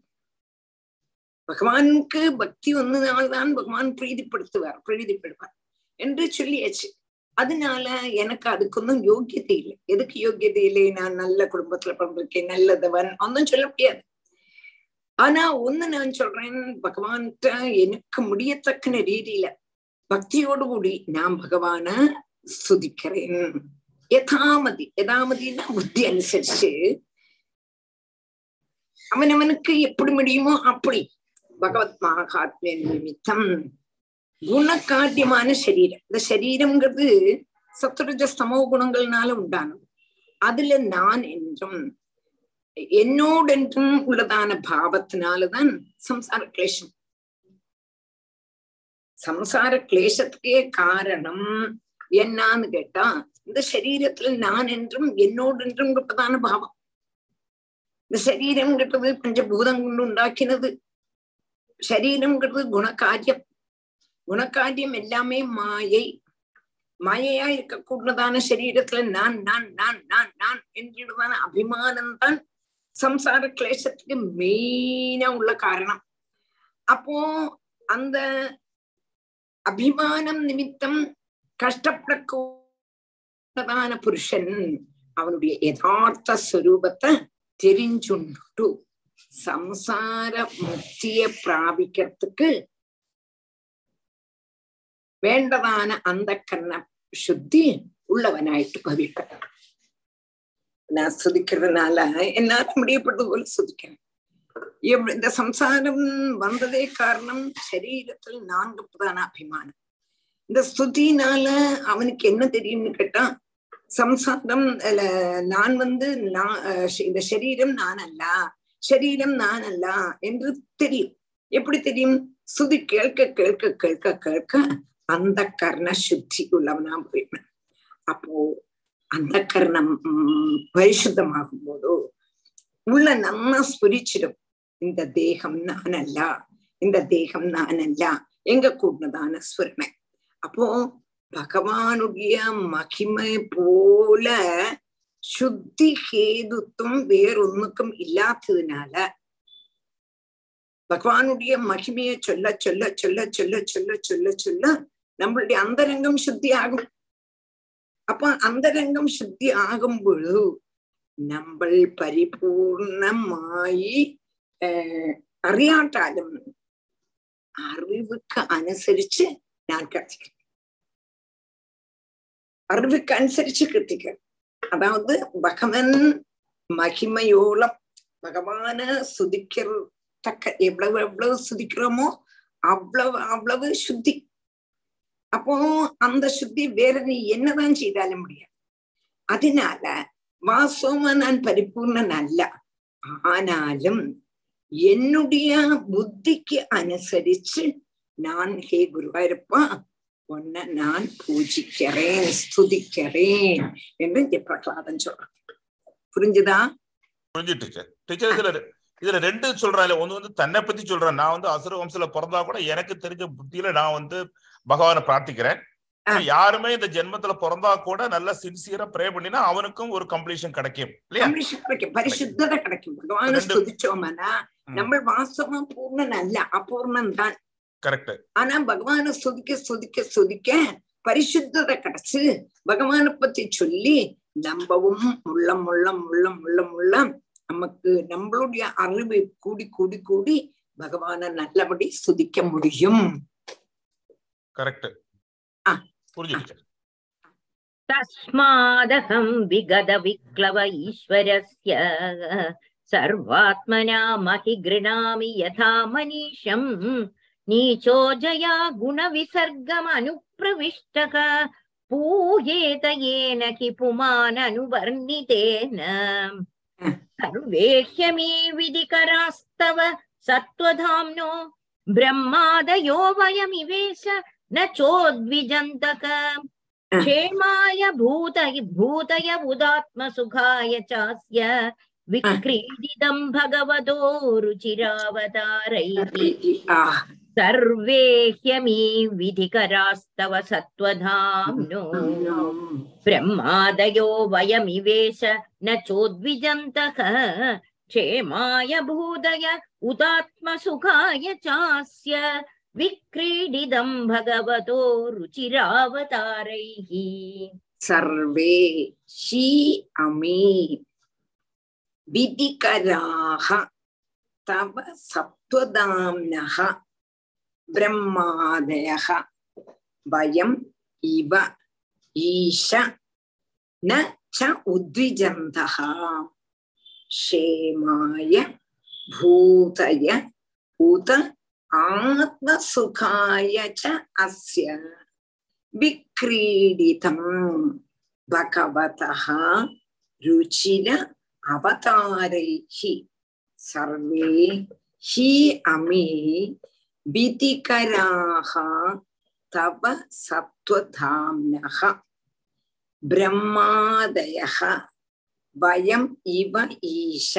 பகவானுக்கு பக்தி ஒன்றுனால்தான் பகவான் பிரீதிப்படுத்துவார் பிரீதிப்படுவார் என்று சொல்லியாச்சு அதனால எனக்கு அதுக்கொன்னும் யோகியதை இல்லை. எதுக்கு யோகியதை இல்லை? நான் நல்ல குடும்பத்துல பிறந்திருக்கேன் நல்லதவன். ஒன்னும் சொல்ல முடியாது. ஆனா ஒண்ணு நான் சொல்றேன் பகவான்கிட்ட எனக்கு முடியத்தக்கன ரீதியில பக்தியோடு கூடி நான் பகவான ஸ்துதிக்கிறேன். யதாமதி. யதாமதினா புத்தி அனுசரிச்சு அவனவனுக்கு எப்படி முடியுமோ அப்படி. பகவத் மகாத்மிய நிமித்தம் குணக்காட்டியமான சரீரம். இந்த சரீரம்ங்கிறது சத்துரஜ ஸ்தமோ குணங்கள்னால உண்டானது. அதுல நான் என்றும் என்னோடென்றும் உள்ளதான பாவத்தினாலதான் சம்சார கிளேஷம். சம்சார கிளேசத்துக்கே காரணம் என்னான்னு கேட்டா இந்த சரீரத்துல நான் என்றும் என்னோடு என்றும் கிட்டதான பாவம். இந்த சரீரம் கிட்டது பஞ்சபூதம் கொண்டு உண்டாக்கினது. சரீரம் கிட்டது குணக்காரியம் குணகாரியம் எல்லாமே மாயை மாயையா இருக்கக்கூடதான சரீரத்துல நான் நான் நான் நான் நான் என்கிறதான அபிமானம் தான் சம்சார கிளேசத்துக்கு மெயினா உள்ள காரணம். அப்போ அந்த அபிமானம் நிமித்தம் கஷ்டப்படக்கூடதான புருஷன் அவனுடைய யதார்த்த ஸ்வரூபத்தை தெரிஞ்சுண்டு. சம்சார முக்திய பிராபிக்கிறதுக்கு വേണ്ടതാന അന്തക്കരണ ശുദ്ധി ഉള്ളവനായിട്ട് ഭവിക്കണം நான் சுதிக்கிறதுனால என்னால முடியப்படுறது போல சுதிக்கிறேன் எவ்- இந்த சம்சாரம் வந்ததே காரணம் சரீரத்தில் நான்கு பிரதான அபிமானம் இந்த ஸ்துதினால அவனுக்கு என்ன தெரியும்னு கேட்டா சம்சாரம் அல்ல, நான் வந்து நான் அஹ், இந்த சரீரம் நான் அல்ல சரீரம் நான் அல்ல என்று தெரியும் எப்படி தெரியும் ஸ்துதி கேட்க கேட்க கேட்க கேட்க அந்த கர்ண சுத்தி உள்ளவனா போயிடுவேன் அப்போ அந்த கர்ணம் பரிசுத்தமாகும் போதோ உள்ள நன்னா ஸ்புரிச்சிடும். இந்த தேகம் நானல்ல இந்த தேகம் நானல்ல எங்க கூடதான ஸ்வரணை அப்போ பகவானுடைய மகிமை போல சுத்தி ஹேதுத்துவம் வேறொன்னுக்கும் இல்லாததுனால பகவானுடைய மகிமையை சொல்ல சொல்ல சொல்ல சொல்ல சொல்ல சொல்ல சொல்ல நம்மளுடைய அந்தரங்கம் சுத்தி ஆகும் அப்ப அந்தரங்கம் சுத்தி ஆகும் பொழுது நம்ம பரிபூர்ணமாயி அறியாட்டாலும் അറിവുക്ക് അനുസരിച്ച് ഞാൻ കത്തിക്കണം അറിവുക്ക് അനുസരിച്ച് കത്തിക്കണം അതായത് ഭഗവൻ മഹിമയോളം ഭഗവാന് സ്തുതിക്കത്തക്ക എവ്വളവ് എവ്വളവ് സ്തുതിக்கிறோமோ அவ்வளவு அவ்வளவு சுத்தி அப்போ அந்த சுத்தி வேற நீ என்னதான் செய்தாலும் முடியாது. அதனால வாஸ்தவமா நான் பரிபூர்ணன் அல்ல ஆனாலும் என்னுடைய புத்திக்கு அனுசரிச்சு நான் ஹே குருவாயிருப்பா உன்னை நான் பூஜிக்கிறேன் ஸ்துதிக்கிறேன் என்று இங்க பிரகலாதன் சொல்றான். புரிஞ்சுதா? புரிஞ்சு டீச்சர் டீச்சர் இதுல இதுல ரெண்டு சொல்றாங்க ஒண்ணு வந்து தன்னை பத்தி சொல்றேன். நான் வந்து அசுர வம்சல பிறந்தா கூட எனக்கு தெரிஞ்ச புத்தியில நான் வந்து பகவானை பிரார்த்திக்கிறேன். யாருமே இந்த ஜென்மத்துல பிறந்தா கூட நல்லா சின்சியரா ப்ரே பண்ணினா அவனுக்கும் ஒரு கம்ப்ளீஷன் கிடைக்கும் கம்ப்ளீஷன் கிடைக்கும். பகவான ஸ்துதிச்சோம்னா. நம்ம வாஸ்தவமா பூர்ணன் அல்ல அபூர்ணன் தான். கரெக்ட் ஆனா பகவான ஸ்துதிக்க ஸ்துதிக்க ஸ்துதிக்க பரிசுத்ததை கிடைச்சு பகவானை பத்தி சொல்லி நம்பவும் உள்ளம் உள்ளம் உள்ளம் உள்ளம் உள்ளம் நமக்கு நம்மளுடைய அறிவு கூடி கூடி கூடி பகவானை நல்லபடி ஸ்துதிக்க முடியும். கரெக்ட். புரிஞ்சுக்கிச்சு. தஸ்மாதகம் விகத விக்ளவ ஈஸ்வரஸ்ய. சர்வாத்மனா மகி கிருணாமி யதா மனிஷம் நீச்சோ ஜயா குணவிசர்கம் அனுப்பிரவிஷ்டக பூயேத ஏன கி புமான் அனுவர்ணிதேன சர்வேஹ்யமே விதிகராஸ்தவ சத்வதாம்னோ பிரம்மாதயோ வயமிவேஷ न चोद्विजन्तक। क्षेमाय भूतय भूतय उदात्मसुखाय चास्य विक्रीडितं भगवतो रुचिरावतारैः। सर्वे ह्यमी विधिकरास्तव सत्त्वधाम्नो। ब्रह्मादयो वयमिवेश न चोद्विजन्तः क्षेमाय भूदय उदात्मसुखाय चास्य विक्रीडितं भगवतो रुचिरावतारैः। सर्वे हि अमी विधिकराः। तव सत्त्वदाम्नः ब्रह्मादयः। वयम् इव ईश न च उद्विजन्तः। क्षेमाय भूतय उत ஆத்மசுகாய அஸ்ய விக்ரீடிதம் பகவதः ருச்சிர அவதாரைஹி சர்வே ஹி அமே விதிகராக தவ சத்வதாம்னக பிரம்மாதய வயம் இவ ஈஷ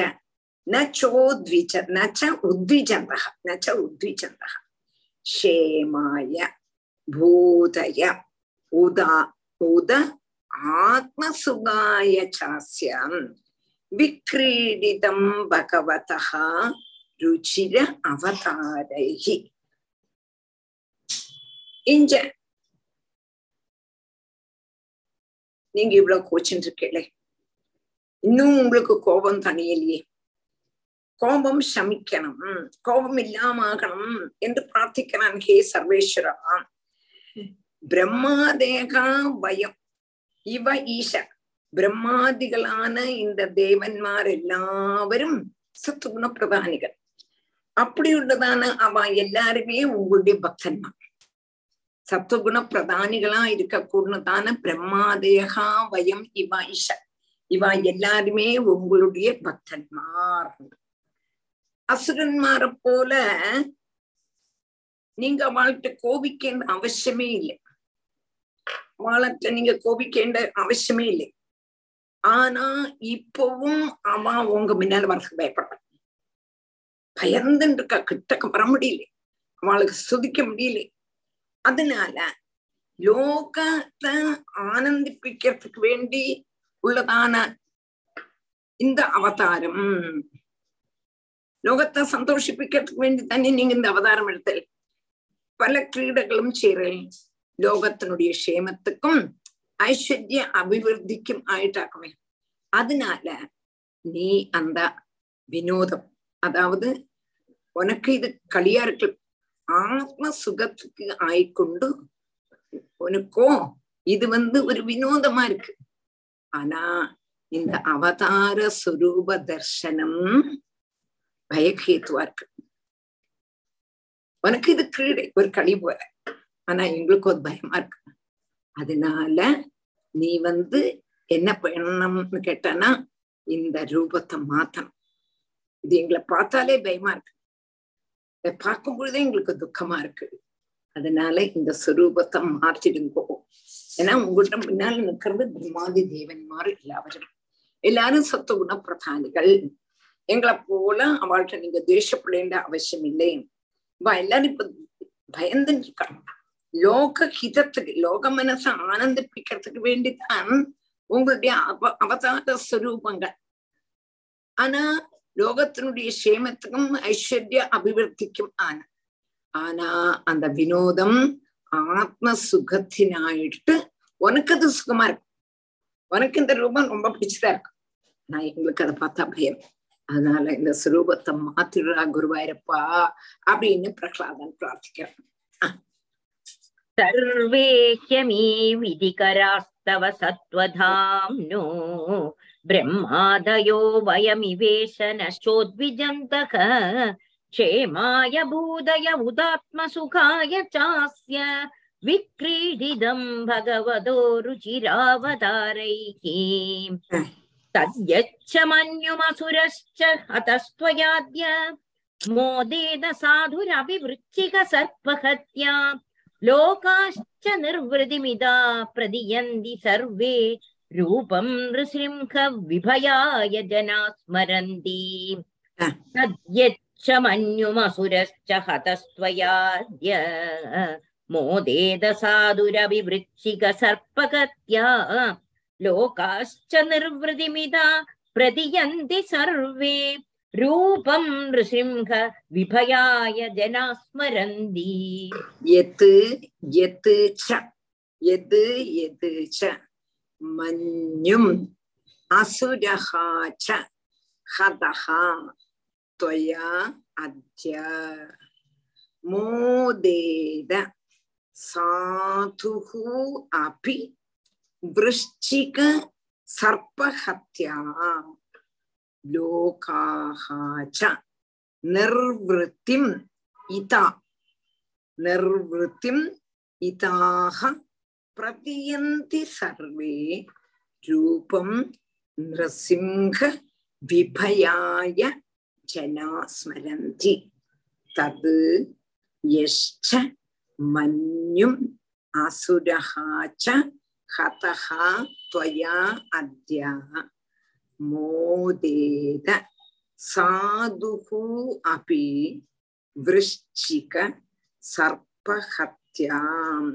நச்சோத்விஜ நச்ச உத்விஜந்தக நச்ச உத்விஜந்தக ஷேமாய பூதய உதா உத ஆத்மசுகாய சாஸ்யம் விக்ரீடிதம் பகவதः ருச்சிர அவதாரைகி இஞ்ச நீங்க இவ்வளவு கோச்சுட்டு இருக்கீங்களே. இன்னும் உங்களுக்கு கோபம் தனியலையே கோபம் சமிக்கணும். கோபம் இல்லாம ஆகணும் என்று பிரார்த்திக்கிறான் ஹே சர்வேஸ்வரா. பிரம்மாதேகா பயம். இவ ஈஷ. பிரம்மாதிகளான இந்த தேவன்மார் எல்லாவரும் சத்துகுண பிரதானிகள். அப்படி உள்ளதான அவ எல்லாருமே உங்களுடைய பக்தன்மார் சத்துகுண பிரதானிகளா இருக்கக்கூடதான பிரம்மாதேகா வயம் இவ ஈஷ. இவ எல்லாருமே உங்களுடைய பக்தன்மார். அசுரன்மாரை போல நீங்க அவள்கிட்ட கோபிக்கேண்ட அவசியமே இல்லை. அவள்கிட்ட நீங்க கோபிக்கேண்ட அவசியமே இல்லை. ஆனா இப்பவும் அவ உங்க முன்னால வரக்கு பயப்படுறான் பயந்துட்டு இருக்கா கிட்டக்க வர முடியல. அவளுக்கு சுதிக்க முடியல. அதனால லோகத்தை ஆனந்திப்பிக்கிறதுக்கு வேண்டி உள்ளதான இந்த அவதாரம் லோகத்தை சந்தோஷிப்பிக்கிறதுக்கு வேண்டி தானே நீங்க இந்த அவதாரம் எடுத்தல் பல கிரீடங்களும் செய்றேன் லோகத்தினுடைய க்ஷேமத்துக்கும் ஐஸ்வர்ய அபிவிருத்திக்கும் ஆயிட்டாக்குவேன் அதனால நீ அந்த வினோதம் அதாவது உனக்கு இது களியா இருக்கு ஆத்ம சுகத்துக்கு ஆயிக்கொண்டு உனக்கோ இது வந்து ஒரு வினோதமா இருக்கு ஆனா இந்த அவதார சுரூப தர்சனம் பயகேத்துவா இருக்கு உனக்கு இது கிரீடை ஒரு களி போல. ஆனா எங்களுக்கு ஒரு பயமா இருக்கு. அதனால நீ வந்து என்ன பண்ணணும்னு கேட்டனா இந்த ரூபத்தை மாத்தணும். இது எங்களை பார்த்தாலே பயமா இருக்கு. பார்க்கும் பொழுதே எங்களுக்கு துக்கமா இருக்கு. அதனால இந்த சுரூபத்தை மாற்றிடுங்கோ. ஏன்னா உங்கள்கிட்ட முன்னால நிக்கிறது பிரம்மாதி தேவன்மார் எல்லாவரும். எல்லாரும் சத்துவகுண பிரதானிகள் எங்களை போல அவள்கிட்ட நீங்க தேசப்படேண்ட அவசியம் இல்லை. இவ எல்லாரும் இப்ப பயந்துட்டு இருக்காங்க லோக ஹிதத்துக்கு லோக மனசை ஆனந்திப்பிக்கிறதுக்கு வேண்டித்தான் உங்களுடைய அவ அவதார ஸ்வரூபங்கள் ஆனா லோகத்தினுடைய சேமத்துக்கும் ஐஸ்வர்ய அபிவிருத்திக்கும் ஆன. ஆனா அந்த வினோதம் ஆத்ம சுகத்தினாயிட்டு உனக்கு அது சுகமா இருக்கும். உனக்கு இந்த ரூபம் ரொம்ப பிடிச்சதா இருக்கும். நான் எங்களுக்கு அதை பார்த்தா பயம். அதனால இந்த சுரூபத்தை மாத்திடுறா குருவாயிரப்பா அப்படின்னு பிரகலாதன் பிரார்த்திக்கிறான் सर्वे ह्यमी विधिकरास्तव सत्त्वधाम्नो ब्रह्मादयो वयमिवेश नश्चोद्विजन्तः क्षेमाय भूदय उदात्मसुखाय चास्य विक्रीडितं भगवतो रुचिरावतारैः तद्यच्च मन्युमसुरश्च हतस्त्वयाद्य मोदेन साधुरभिवृच्चिक सर्पहत्या लोकाश्च निर्वृतिमिदा प्रदीयन्ति सर्वे रूपं नृसिंह विभयाय जना स्मरन्ति हा. तद्यच्च मन्युमसुरश्च हतस्त्वयाद्य मोदेद साधुरभिवृच्छिक सर्पगत्या लोकाश्च निर्वृतिमिदा प्रतियन्ति सर्वे रूपं नृसिंह विभयाय जनाः स्मरन्ति यत् यत् च यद् यद् च मन्युम् असुरः च हतः त्वया अद्य मोदेद साधुः अपि वृश्चिक सर्पहत्या लोकाः च निर्वृत्तिम् इता निर्वृत्तिम् इताः प्रतीयन्ति सर्वे रूपं नृसिंह विभयाय जना स्मरन्ति तद् यश्च मन्युम् असुरः च ஹதஹா துவயா அத்யா மோதேத சாதுகு அபி விருஷ்சிக சர்ப்பஹத்யாம்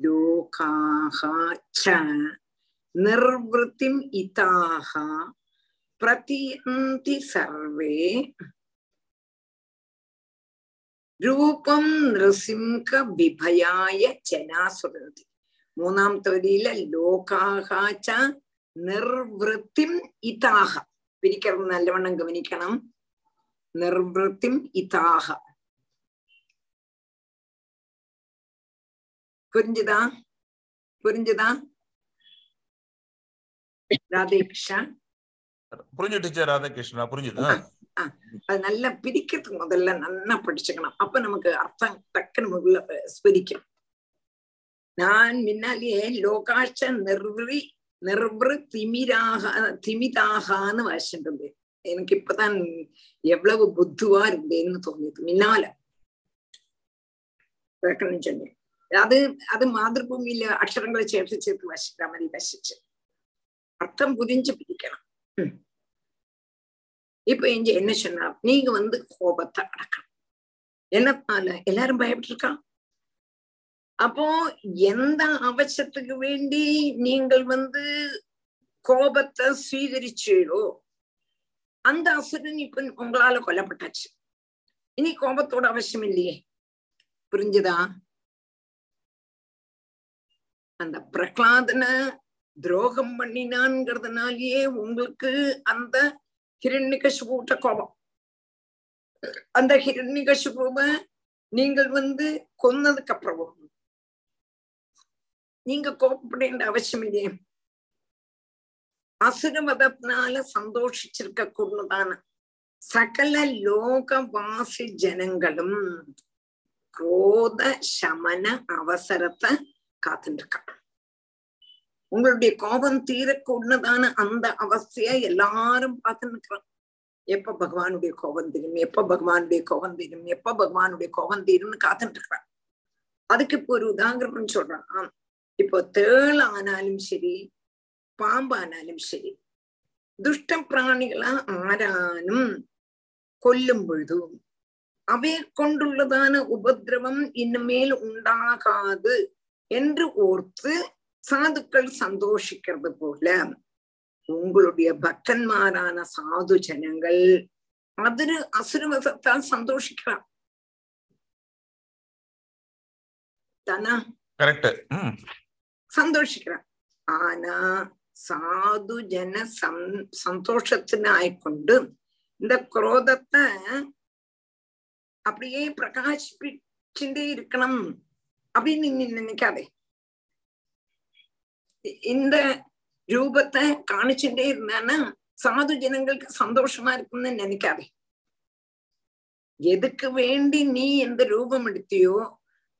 லோகாஹா ச நிர்வத்திம் இதாஹா பிரதியந்தி சர்வே ரூபம் நிருசிம்க விபயாய ஜனா சொல்றது மூணாம் தகுதியில லோகாகாச்ச நிர்வத்திம் இதாக பிரிக்கிறது நல்லவண்ணம் கவனிக்கணும் நிர்வத்திம் இதாக புரிஞ்சுதா புரிஞ்சுதா ராதேகிருஷ்ணா புரிஞ்சு டீச்சர் ராதாகிருஷ்ணா புரிஞ்சுது அது நல்லா பிரிக்கிறதுக்கு முதல்ல நல்லா படிச்சுக்கணும் அப்ப நமக்கு அர்த்தம் டக்குன்னு முதல்ல ஸ்பரிக்கும் நான் முன்னாலேயே லோகாட்ச நிர்வி நிர்வரு திமிராக திமிதாகான்னு வாசிட்டு இருந்தேன் எனக்கு இப்பதான் எவ்வளவு புத்துவா இருந்தேன்னு தோணியது முன்னால. சொன்னேன். அது அது மாதிருபூமியில அக்ஷரங்களை சேர்த்து சேர்த்து வாசிக்கிற மாதிரி வாசிச்சு அர்த்தம் புரிஞ்சு பிடிக்கணும் இப்ப இங்க என்ன சொன்னா நீங்க வந்து கோபத்தை அடக்கணும். என்னத்தால எல்லாரும் பயப்பட்டு இருக்கான் அப்போ எந்த அவசியத்துக்கு வேண்டி நீங்கள் வந்து கோபத்தை சுவீகரிச்சீரோ அந்த அசுரன் இப்ப உங்களால கொல்லப்பட்டாச்சு. இனி கோபத்தோட அவசியம் இல்லையே. புரிஞ்சுதா? அந்த பிரகலாதன துரோகம் பண்ணினான்ங்கிறதுனாலயே உங்களுக்கு அந்த ஹிரண்யகசுபூட்ட கோபம். அந்த ஹிரண்யகசுபுவ நீங்கள் வந்து கொன்னதுக்கு அப்புறம் நீங்க கோபப்பட அவசியம் இல்லையே. அசுரவதத்தினால சந்தோஷிச்சிருக்க கூடதான சகல லோகவாசி ஜனங்களும் குரோத சமன அவசரத்தை காத்துட்டு உங்களுடைய கோபம் தீரக்கூடதான அந்த அவஸ்தைய எல்லாரும் பார்த்து எப்ப பகவானுடைய கோபம் தீரும்? எப்ப பகவானுடைய கோபம் தீரும்? எப்ப பகவானுடைய கோபம் தீரும்னு காத்துட்டு இருக்கிறான் அதுக்கு இப்போ ஒரு உதாகரணம் சொல்றான். இப்போ தேள் ஆனாலும் சரி பாம்பானாலும் சரி துஷ்ட பிராணிகளா ஆரானும் கொல்லும் பொழுதும் அவை கொண்டுள்ளதான உபதிரவம் இனிமேல் உண்டாகாது என்று ஓர்த்து சாதுக்கள் சந்தோஷிக்கிறது போல உங்களுடைய பக்தன்மாரான சாது ஜனங்கள் அதிரு அசுரவசத்தால் சந்தோஷிக்கிறான் தானா கரெக்ட் சந்தோஷிக்கிறான். ஆனா சாது ஜன சந் சந்தோஷத்தினாய்கொண்டு இந்த குரோதத்தை அப்படியே பிரகாசிப்பிச்சுட்டே இருக்கணும் அப்படின்னு நீ நினைக்காதே. இந்த ரூபத்தை காணிச்சுட்டே இருந்தானா சாது ஜனங்களுக்கு சந்தோஷமா இருக்கும்னு நினைக்காதே. எதுக்கு வேண்டி நீ எந்த ரூபம் எடுத்தியோ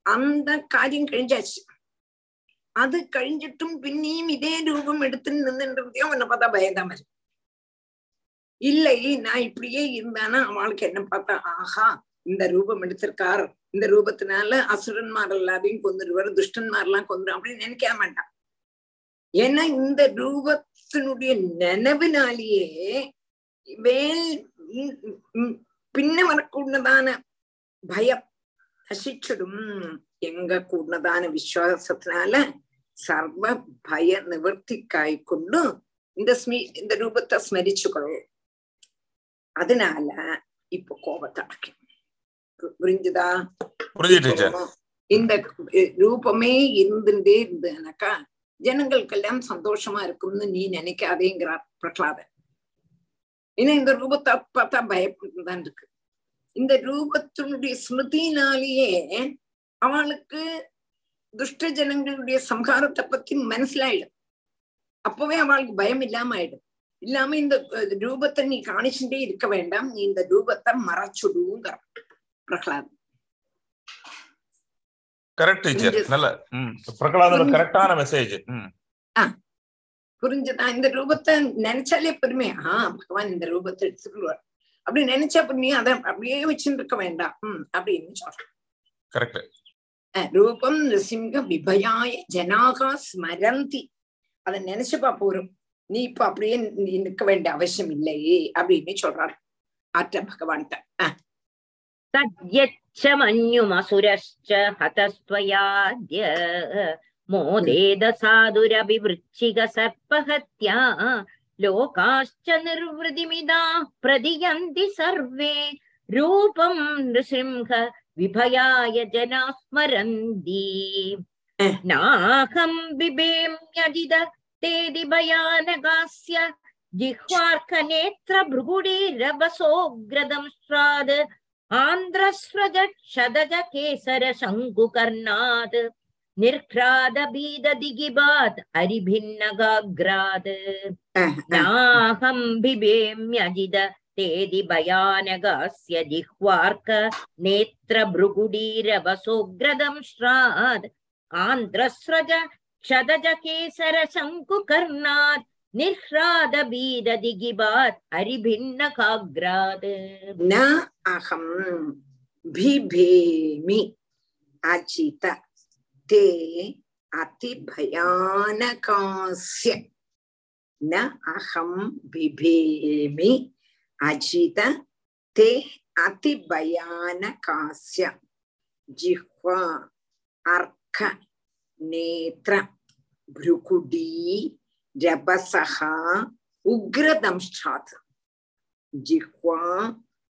அந்த காரியம் கழிஞ்சாச்சு அது கழிஞ்சிட்டும் பின்னியும் இதே ரூபம் எடுத்து நின்றுன்றதையும் அவனை பார்த்தா பயந்தாம இருக்கு இல்லை நான் இப்படியே இருந்தானா அவளுக்கு என்ன பார்த்தா ஆஹா இந்த ரூபம் எடுத்திருக்கார் இந்த ரூபத்தினால அசுரன்மார் எல்லாரையும் கொந்துடுவார் துஷ்டன்மாரெல்லாம் கொந்துடும் அப்படின்னு நினைக்க மாட்டான் ஏன்னா இந்த ரூபத்தினுடைய நினைவினாலேயே வேல் பின்ன வரக்கூடதான பயம் நசிச்சிடும் எங்க கூடதான விசுவாசத்தினால சர்வ பய நிவர்த்திக்காய் கொண்டு இந்த ஸ்மி இந்த ரூபத்தை ஸ்மரிச்சுக்கொள்ளும் அதனால இப்ப கோபத்தை அடக்கும் புரிஞ்சுதா? இந்த ரூபமே இருந்துட்டே இருந்ததுனாக்கா ஜனங்களுக்கெல்லாம் சந்தோஷமா இருக்கும்னு நீ நினைக்காதேங்கிறார் பிரகலாதன். ஏன்னா இந்த ரூபத்தை பார்த்தா பயப்பட்டுதான் இருக்கு. இந்த ரூபத்தினுடைய ஸ்மிருதினாலேயே அவளுக்கு துஷ்ட ஜனங்களுடைய சம்ஹாரத்தை பத்தி மனசிலாயிடும். அப்பவே அவளுக்கு பயம் இல்லாம ஆயிடும் இல்லாம இந்த ரூபத்தை நீ காணிச்சுட்டே இருக்க வேண்டாம். நீ இந்த ரூபத்தை மறைச்சுடுங்கிற பிரகலாத். கரெக்ட் டீச்சர் நல்ல புரிஞ்சு- கரெக்டான மெசேஜ் ம். புரிஞ்சுதா? இந்த ரூபத்தை நினைச்சாலே பெருமை. ஆ பகவான் இந்த ரூபத்தை எடுத்துக்கிடுவார் அப்படி நினைச்சா அப்ப நீ அதை அப்படியே வச்சுட்டு இருக்க வேண்டாம் அப்படின்னு சொல்றேன். கரெக்ட் ரூபம் நிருசிங்க விபயாய ஜனாகா ஸ்மரந்தி. அதை நினைச்சுப்பா போறோம் நீ இப்ப அப்படியே நிற்க வேண்டிய அவசியம் இல்லையே அப்படின்னு சொல்றார். ஆற்ற பகவான் தத்யச்ச மன்யுமசுரஷ்ச ஹதஸ்வயாத்ய மோதேத சாதுரபிவச்சிக சர்பஹத்யா லோகாஷ்ச நிர்வதிமிதா பிரதியந்தி சர்வே ரூபம் நிருசிம்ஹ विभयाय जना स्मरन्ति नाहं बिभेम्यजिद तेदि भयानकास्य जिह्वार्कनेत्र भ्रुगुडीरवसोग्रदं श्राद् आन्ध्रस्रज क्षदज केसर शङ्कुकर्णात् निर्घ्रादबीददिगिबात् अरिभिन्नगाग्रात् नाहं बिभेम्यजिद तेदि भयानगास्य जिह्वार्क नेत्रभृगुडीरवसोग्रदं श्राद्। आन्ध्रस्रज क्षदजकेसरशङ्कुकर्णात् हरिभिन्न हरिभिन्नकाग्रात्। न अहं बिभेमि अचित ते अतिभयानकास्य। न अहं बिभेमि அஜித தே அதிபயான காசிய ஜிஹ்வா அர்க்க நேத்திர பிருகுடி ரபசகா உக்ரதம்ஷாத் ஜிஹ்வா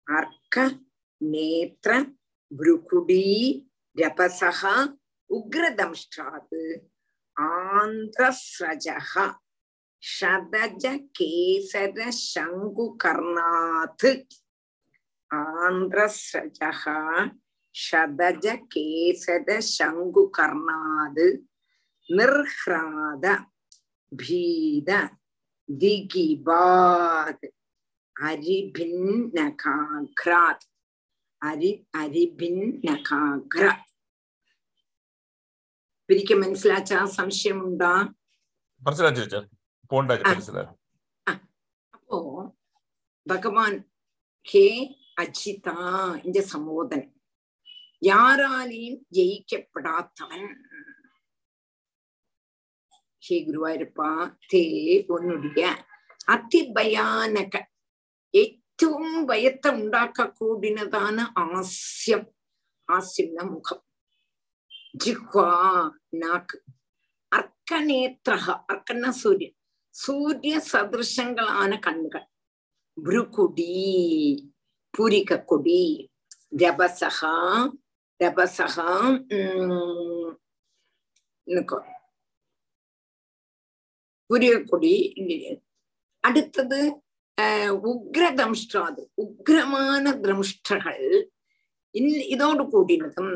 அர்க்க நேத்திர பிருகுடி ரபசகா உக்ரதம்ஷாத் ஆந்திரஸ்ரஜகா ஷதஜ கேசர சங்கு கர்ணாத் ஆந்திரஸ்ரஜா ஷதஜ கேசர சங்கு கர்ணாது நிர்ஹ்ராத பீத திகிபாத் அரிபின்னகாக்ராத் அரி அரிபின்னகாக்ர പിരിക്കും മനസ്സിലാച്ചാ സംശയമുണ്ടാ? മനസ്സിലാച്ചു போண்டாச்சு அப்போ பகவான் ஹே அச்சிதா இந்த சம்போதனை யாராலையும் ஜெயிக்கப்படாதவன். ஹே குருவாயிருப்பா தே உன்னுடைய அதி பயானக ஏற்றவும் பயத்தை உண்டாக்க கூடினதான ஆசியம் ஆசியம்னா முகம் ஜிஹ்வா நாக்கு அர்க்கநேத்திரக அர்க்கன்னா சூரியன் സൂര്യ സദൃശങ്ങളാണ് കണ്ണുകൾ ഭ്രുകുടി പുരികക്കൊടി രഭസഹ രഭസഹ ഉം, നിക്കോ പുരികക്കൊടി അടുത്തത് ஆஹ் உக்ர தம்ஷ்டாது உக்ரமான திரம்ஷ்டர்கள் இன்- இதோடு கூடினதும்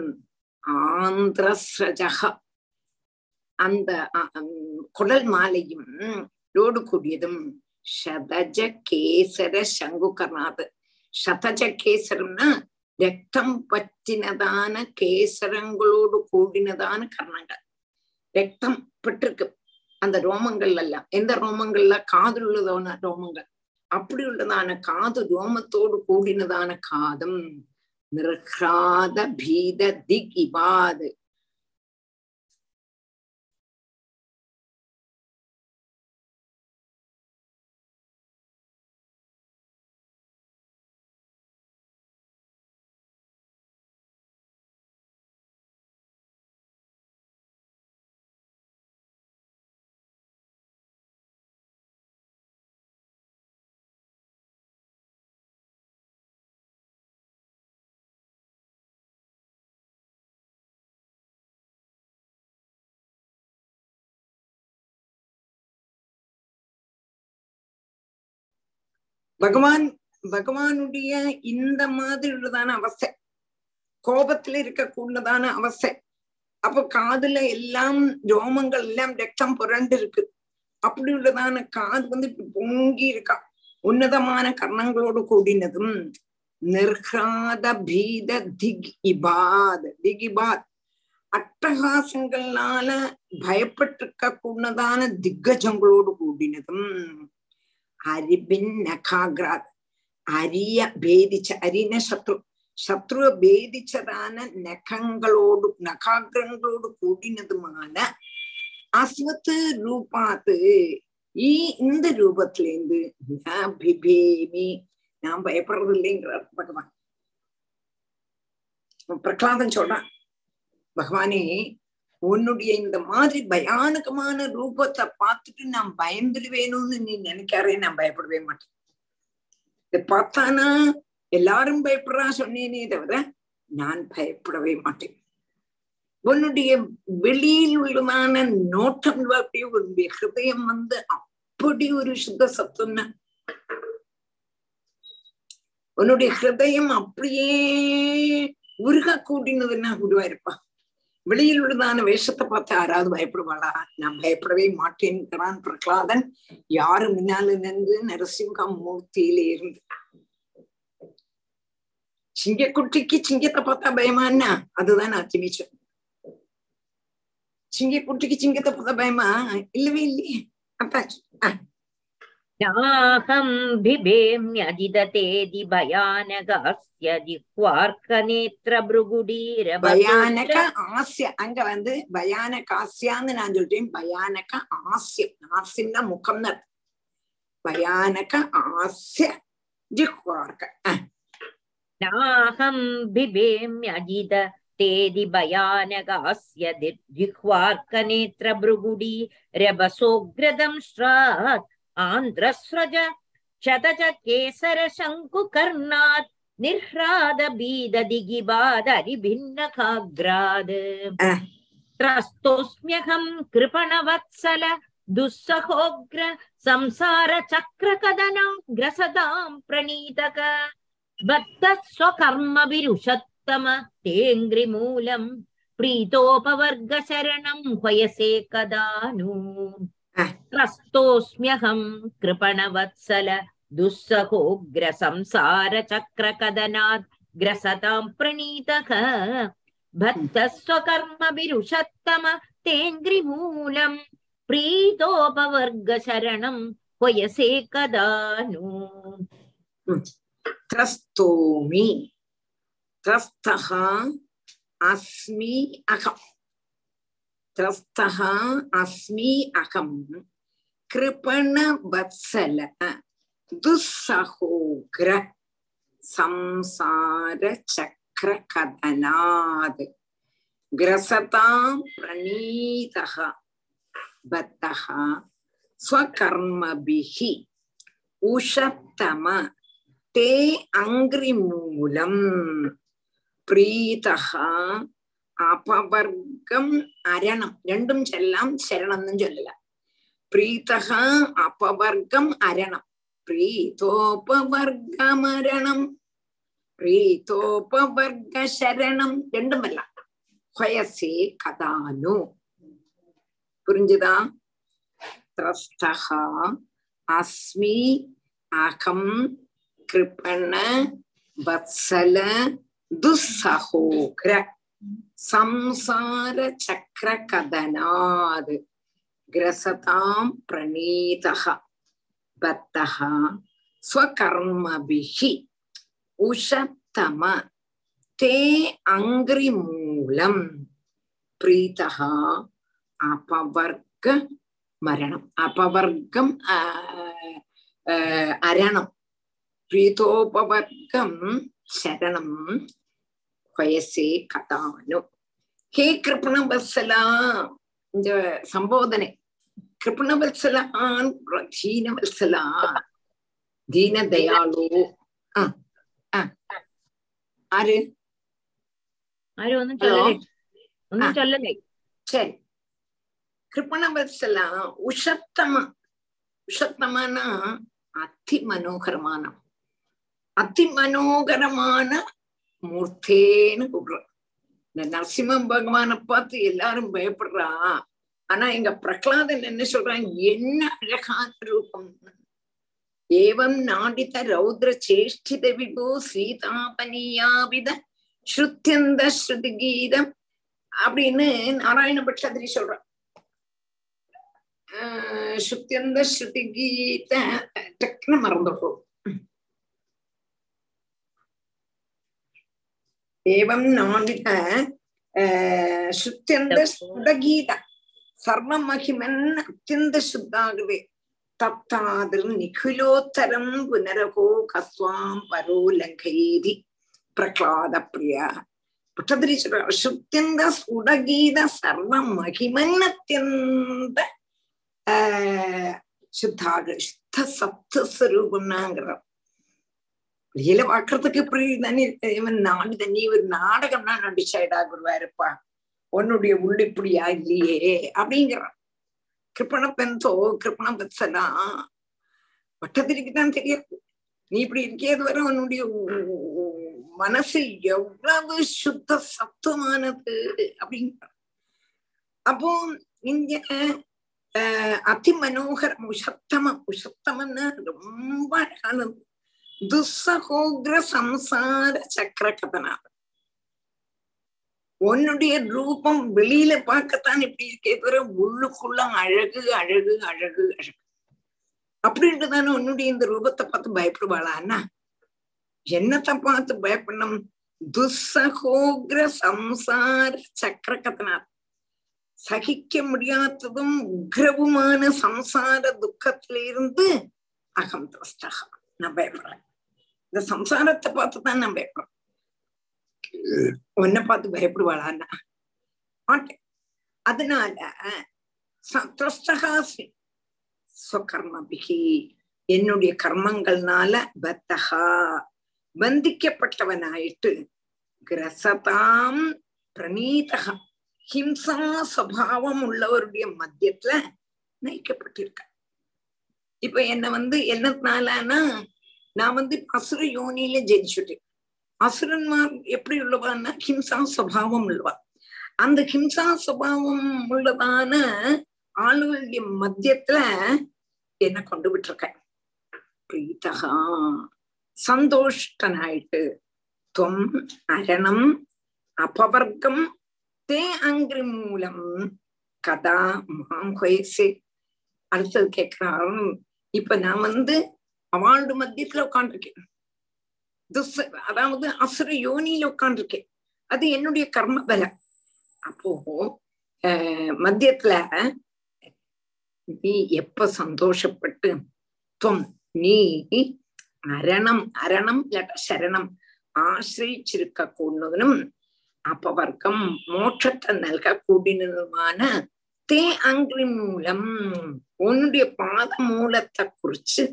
ஆந்திரஸ்ரஜக அந்த அ- அம், குடல் மாலையும் இதோடு கூடியதும் ஷதஜ கேசர சங்குகர்ணாது ஷதஜ கேசரம்னா ரத்தம் பற்றினதான கேசரங்களோடு கூடினதான கர்ணங்கள் ரத்தம் பட்டிருக்கு அந்த ரோமங்கள் எல்லாம் எந்த ரோமங்கள்ல காதில் உள்ளதான ரோமங்கள் அப்படி உள்ளதான காது ரோமத்தோடு கூடினதான காதும் நிர்ஹாத பீத திக் இவாது பகவான் பகவானுடைய இந்த மாதிரி உள்ளதான அவஸ்தை கோபத்துல இருக்கக்கூடதான அவஸ்தை அப்போ காதுல எல்லாம் ரோமங்கள் எல்லாம் ரத்தம் புரண்டு இருக்கு அப்படி உள்ளதான காது வந்து இப்படி பொங்கி இருக்கா. உன்னதமான கர்ணங்களோடு கூடினதும் நிர்காத பீத திக் இபாத் திக் இபாத் அட்டகாசங்களால பயப்பட்டிருக்க கூடதான திக்கஜங்களோடு கூடினதும் அரிபின் நகாகிராத் அரிய பேதிச்ச அரின சத்ரு சத்ருவ பேதிச்சதான நகங்களோடு நகாகிரங்களோடு கூடினதுமான அஸ்வத்து ரூபாத்து ஈ இந்த ரூபத்திலேருந்து பிபேமி நான் பயப்படுறது இல்லைங்கிறார் பகவான் பிரகலாதன் சொல்றான் பகவானே உன்னுடைய இந்த மாதிரி பயானகமான ரூபத்தை பார்த்துட்டு நான் பயந்துடுவேணும்னு நீ நினைக்காரே நான் பயப்படவே மாட்டேன். இதை பார்த்தானா? எல்லாரும் பயப்படுறா சொன்னேனே தவிர நான் பயப்படவே மாட்டேன். உன்னுடைய வெளியில் உள்ளதான நோட்டம் அப்படியே உன்னுடைய ஹிருதயம் வந்து அப்படி ஒரு சுத்த சத்துவம்னா உன்னுடைய ஹிருதயம் அப்படியே உருக கூட்டினதுன்னா குருவாயிருப்பா வெளியில் உள்ளதான வேஷத்தை பார்த்து யாராவது பயப்படுவாளா? நான் பயப்படவே மாட்டேன்கிறான் பிரகலாதன். யாரு முன்னால நின்று நரசிம்ஹ மூர்த்தியில இருந்து. சிங்கக்குட்டிக்கு சிங்கத்தை பார்த்தா பயமான்னா அதுதான் அத்திமிச்சம் சிங்கக்குட்டிக்கு சிங்கத்தை பார்த்தா பயமா? இல்லவே இல்லையே. அத்தாச்சு नाहं बिभेम्यजिदतेदि भयानकस्य जिह्वार्कनेत्रभृगुडीरभसूत्र பயானக ஆசிய அங்க வந்து பயானக ஆசியான்னு நான் சொல்லிட்டேன் பயானக ஆசியம் ஆசியம்னா முகம்னு அர்த்தம். பயானக ஆசிய ஜிஹ்வார்க்க அஹ், नाहं बिभेम्यजिद तेदि भयानकस्य जिह्वार्कनेत्रभृगुडी रभसोग्रदंष्ट्रात् आन्ध्रस्रज शतच केसरशङ्कुकर्णात् निर्ह्रादबीददिगिबादरिभिन्नखाग्राद् अह. त्रस्तोऽस्म्यहं कृपणवत्सल दुःसहोग्र संसारचक्रकदनाग्रसदां प्रणीतक बद्धः स्वकर्मभिरुषत्तम तेऽङ्घ्रिमूलम् प्रीतोपवर्गशरणं ह्वयसे कदा नु अह. त्रस्तोऽस्म्यहं कृपणवत्सल दुःसहोग्र संसारचक्रकदनात् ग्रसतां प्रणीतः बद्धः स्वकर्मभिरुषत्तम तेऽङ्घ्रिमूलम् प्रीतोपवर्गशरणं ह्वयसे कदा नु त्रस्तोमि त्रस्तः अस्मि अहम् திரஸ்தः அஸ்மி அகம் கிருபண வத்சல துசகோகிர சம்சார சக்கர கதனாத் கிரசதாம் பிரணீதः பத்தः ஸ்வகர்மபிः உஷத்தம தே அங்கிரிமூலம் பிரீதா അപവർഗം അരണം രണ്ടും ചെല്ലാം ശരണം എന്നും ചൊല്ലല പ്രീതഹ അപവർഗം അരണം പ്രീതോപവർഗമരണം പ്രീതോപവർഗ ശരണം രണ്ടുമല്ല ഹയസേ കഥാനു പുരിഞ്ചുതാ ത്രസ്തഹ അസ്മി അഹം കൃപണ വത്സല சம்சார சக்கர கதனாத் கிரசதாம் பிரணீதா பக்தா ஸ்வகர்மபிஹி உஷத்தம தே அங்கிரி மூலம் பிரீதா அபவர்க்க மரணம். அபவர்க்கம் அரணம். பிரீதோபவர்க்கம் சரணம். வயசே கதானு ஹே கிருப்பணவத்சலா இந்த சம்போதனை கிருப்பணவத்சலான் தீனவத்சலா தீனதயாளு ஆ ஆ ஆரு ആരും ഒന്നും ഹലോ ചൊല്ലലേ ഒന്നും ആ. ചൊല്ലലേ சரி கிருப்பணவத்சலா உஷத்தம உஷத்தமனா அதி மனோகரமான அதி மனோகரமான மூர்த்தேன்னு கூப்பிடுறான். இந்த நரசிம்ம பகவான பார்த்து எல்லாரும் பயப்படுறா. ஆனா எங்க பிரகலாதன் என்ன சொல்றான்? என்ன அழகான ரூபம். ஏவம் நாடித ரௌத்ர சேஷ்டித விபோ சீதாபனியாவித ஸ்ருத்தியந்த ஸ்ருதி கீதம் அப்படின்னு நாராயண பட்சாதிரி சொல்றான். ஆஹ் ஸ்ருத்தியந்த ஸ்ருதி கீத டக்குன்னு மறந்துடுறோம். एवं नामिन சுத்தந்தீத சர்வமகிமன் அத்தியந்த சுத்தாகவே தப்தாதிர் நிகிலோத்தரம் புனரகோ கஸ்வாம் பரோ லங்கேதி பிரகலாத பிரியா புட்டதிரி சொல்ற சுத்தியந்த சுடகீத சர்வ மகிமன் அத்தியந்த சுத்தாக சுத்த சப்த ஸ்வரூபம்னாங்கிறோம் வெளியில பாக்குறதுக்கு இப்படி தானே இவன் நாடு தண்ணி ஒரு நாடகம்னா நடிச்சாயிடா குருவாருப்பா உன்னுடைய உள்ளிப்படியா இல்லையே அப்படிங்கிறான் கிருப்பண பெந்தோ கிருப்பண பத்சலா பட்டத்திற்குதான் தெரியாது நீ இப்படி இருக்கியது வரை உன்னுடைய மனசு எவ்வளவு சுத்த சத்துவமானது அப்படிங்கிற அப்போ இங்க அஹ் அதி மனோகரம் உஷத்தமம் உஷத்தமன்னு ரொம்ப அழகானது துஸ்ஸகோக்ர சம்சார சக்கர கதனா. உன்னுடைய ரூபம் வெளியில பார்க்கத்தான் இப்படி இருக்கே தவிர உள்ளுக்குள்ள அழகு அழகு அழகு அழகு. அப்படின்ட்டு தானே உன்னுடைய இந்த ரூபத்தை பார்த்து பயப்படுவாளான்னா என்னத்தை பார்த்து பயப்படணும்? துஸ்ஸகோக்ர சம்சார சக்கர கதனா. சகிக்க முடியாததும் உக்ரவுமான சம்சார துக்கத்திலிருந்து அகம் திரஸ்தகா. நான் பயப்படுறேன் இந்த சம்சாரத்தை பார்த்துதான் நான் பயப்படுறேன் உன்னை பார்த்து பயப்படுவாளான்னா? மாட்டேன். அதனால சத்ரஸ்தகாசி சொகர்மபிகி. என்னுடைய கர்மங்கள்னால பத்தகா. பந்திக்கப்பட்டவனாயிட்டு கிரசதாம் பிரணீதகா ஹிம்சா சுவாவம் உள்ளவருடைய மத்தியத்துல நயிக்கப்பட்டிருக்க இப்ப என்ன வந்து என்னத்தினாலன்னா நான் வந்து அசுர யோனியில ஜெயிச்சுட்டேன். அசுரன்மார் எப்படி உள்ளவான்னா ஹிம்சா சுவாவம் உள்ளவா அந்த ஹிம்சா சுவாவம் உள்ளதான ஆளுகளுடைய மத்தியத்துல என்ன கொண்டு விட்டுருக்க பிரீதகா சந்தோஷ்டனாயிட்டு துவம் அரணம் அபவர்க்கம் தே அங்கிரி மூலம் கதா மாம் கொயசே. அடுத்தது கேட்கிறாரு இப்ப நான் வந்து அவளோட மத்தியத்துல உட்காந்துருக்கேன் துஸ் அதாவது அசுர யோனியில உட்காந்துருக்கேன் அது என்னுடைய கர்ம பலம் அப்போ மத்தியத்துல நீ எப்ப சந்தோஷப்பட்டு துவம் நீ அரணம் அரணம் இல்லாட்ட சரணம் ஆசிரிச்சிருக்க கூடதும் அபவர்க்கம் மோட்சத்தை நல்க கூடினதுமான தே அங்கிரி மூலம் உன்னுடைய பாத மூலத்தை குறிச்சு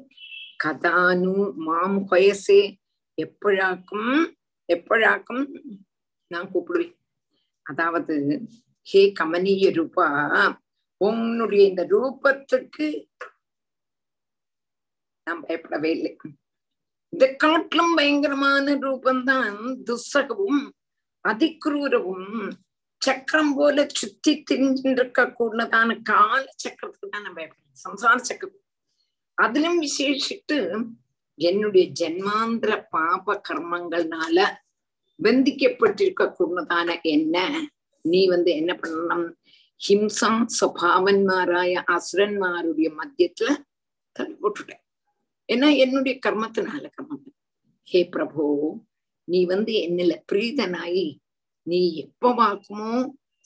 கதானு மாம் கொயசே எப்பழாக்கும் எப்பழாக்கும் நான் கூப்பிடுவேன். அதாவது ஹே கமனீய ரூபா உன்னுடைய இந்த ரூபத்துக்கு நான் பயப்படவே இல்லை. இதை காட்டிலும் பயங்கரமான ரூபம்தான் துசகவும் அதிக்ரூரவும் சக்கரம் போல சுத்தி திரிஞ்சிருக்க கூடதான கால சக்கரத்துக்கு தான் நான் பயப்படுறேன் சம்சார சக்கரம். அதிலும் விசேஷிட்டு என்னுடைய ஜென்மாந்திர பாப கர்மங்கள்னால பந்திக்கப்பட்டிருக்க கூடதான என்ன நீ வந்து என்ன பண்ணணும் ஹிம்சா சுவாவன்மாராய அசுரன்மாருடைய மத்தியத்துல தள்ளி போட்டுட்ட ஏன்னா என்னுடைய கர்மத்தினால கர்மம் ஹே பிரபோ நீ வந்து என்னில பிரீதனாயி நீ எப்ப வாக்குமோ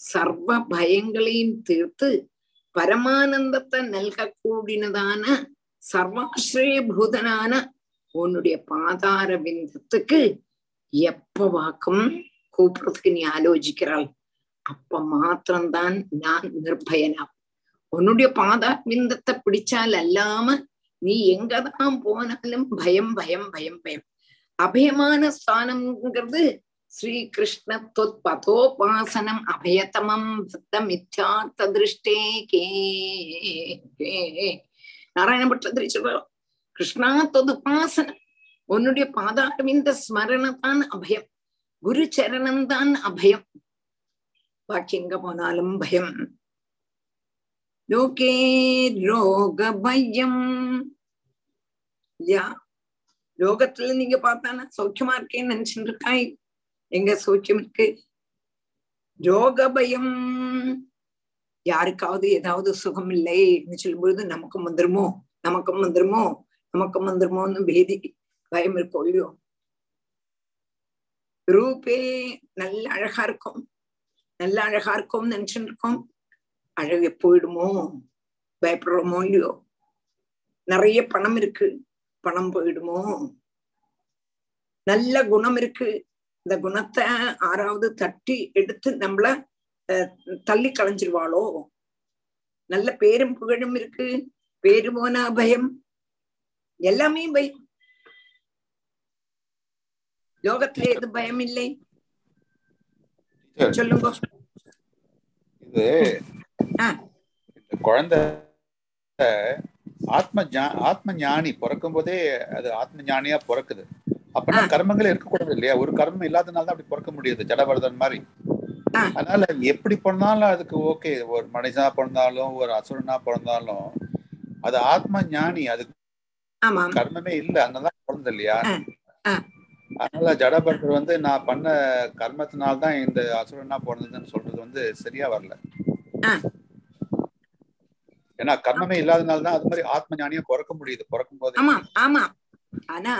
சர்வ பயங்களையும் தீர்த்து பரமானந்தத்தை நல்க சர்வாஸ்ரீபூதனான உன்னுடைய பாதார பிந்தத்துக்கு எப்ப வாக்கும் கூப்பிடுறதுக்கு நீ ஆலோசிக்கிறாள். அப்ப மாத்திரம்தான் நான் நிர்பயனா. உன்னுடைய பாதா பிந்தத்தை பிடிச்சால் அல்லாம நீ எங்கதான் போனாலும் பயம் பயம் பயம் பயம். அபயமான ஸ்தானம்ங்கிறது ஸ்ரீ தொத்பதோபாசனம். அபயதமம் பத்த மித்யார்த்த திருஷ்டே கே. நாராயண பட்டத்திரி சொல்றோம் கிருஷ்ணா தொது தொதுபாசன உன்னுடைய பாதாரவிந்த ஸ்மரண தான் அபயம். குரு சரணம் தான் அபயம். பாக்கி எங்க போனாலும் பயம். லோகே ரோக பயம். யா லோகத்துல நீங்க பார்த்தானா சௌக்கியமா இருக்கேன்னு நினைச்சுட்டு இருக்காய். எங்க சௌக்கியம் இருக்கு? ரோக பயம். யாருக்காவது ஏதாவது சுகம் இல்லைன்னு சொல்லும்பொழுது நமக்கும் வந்துருமோ நமக்கும் வந்துருமோ நமக்கும் வந்துருமோன்னு பேதி பயம் இருக்கும் இல்லையோ ரூபே நல்ல அழகா இருக்கும். நல்ல அழகா இருக்கும் நினைச்சுட்டு இருக்கோம் அழகு போயிடுமோ பயப்படுறோமோ? இல்லையோ? நிறைய பணம் இருக்கு. பணம் போயிடுமோ? நல்ல குணம் இருக்கு. இந்த குணத்தை ஆறாவது தட்டி எடுத்து நம்மள தள்ளி களைஞ்சிருவாளோ நல்ல பேரும் புகழும் இருக்கு பேரு போனா பயம் எல்லாமே பயம் லோகத்துல எது பயம் இல்லை சொல்லுங்க. இது குழந்தை ஆத்ம ஆத்ம ஞானி பிறக்கும் போதே அது ஆத்ம ஞானியா பிறக்குது. அப்பனா ஆ. கர்மங்களே இருக்கக்கூடாது இல்லையா? ஒரு கர்மம் இல்லாதனால தான் அப்படி பிறக்க முடியுது ஜடபரதன் மாதிரி. அதனால எப்படி பிறந்தாலும் அதுக்கு ஓகே. ஒரு மனுஷனா பிறந்தாலும் ஒரு அசுரனா பிறந்தாலும் அது ஆத்ம ஞானி. அது கர்மமே இல்ல. அதனாலதான் பிறந்தது இல்லையா. அதனால ஜடபரதர் வந்து நான் பண்ண கர்மத்தினால தான் இந்த அசுரனா பிறந்ததுன்னு சொல்றது வந்து சரியா வரல. ஏன்னா கர்மமே இல்லாதனால தான் அது மாதிரி ஆத்ம ஞானியா பிறக்க முடியுது. பிறக்கும் போதே. ஆமா ஆமா. ஆனா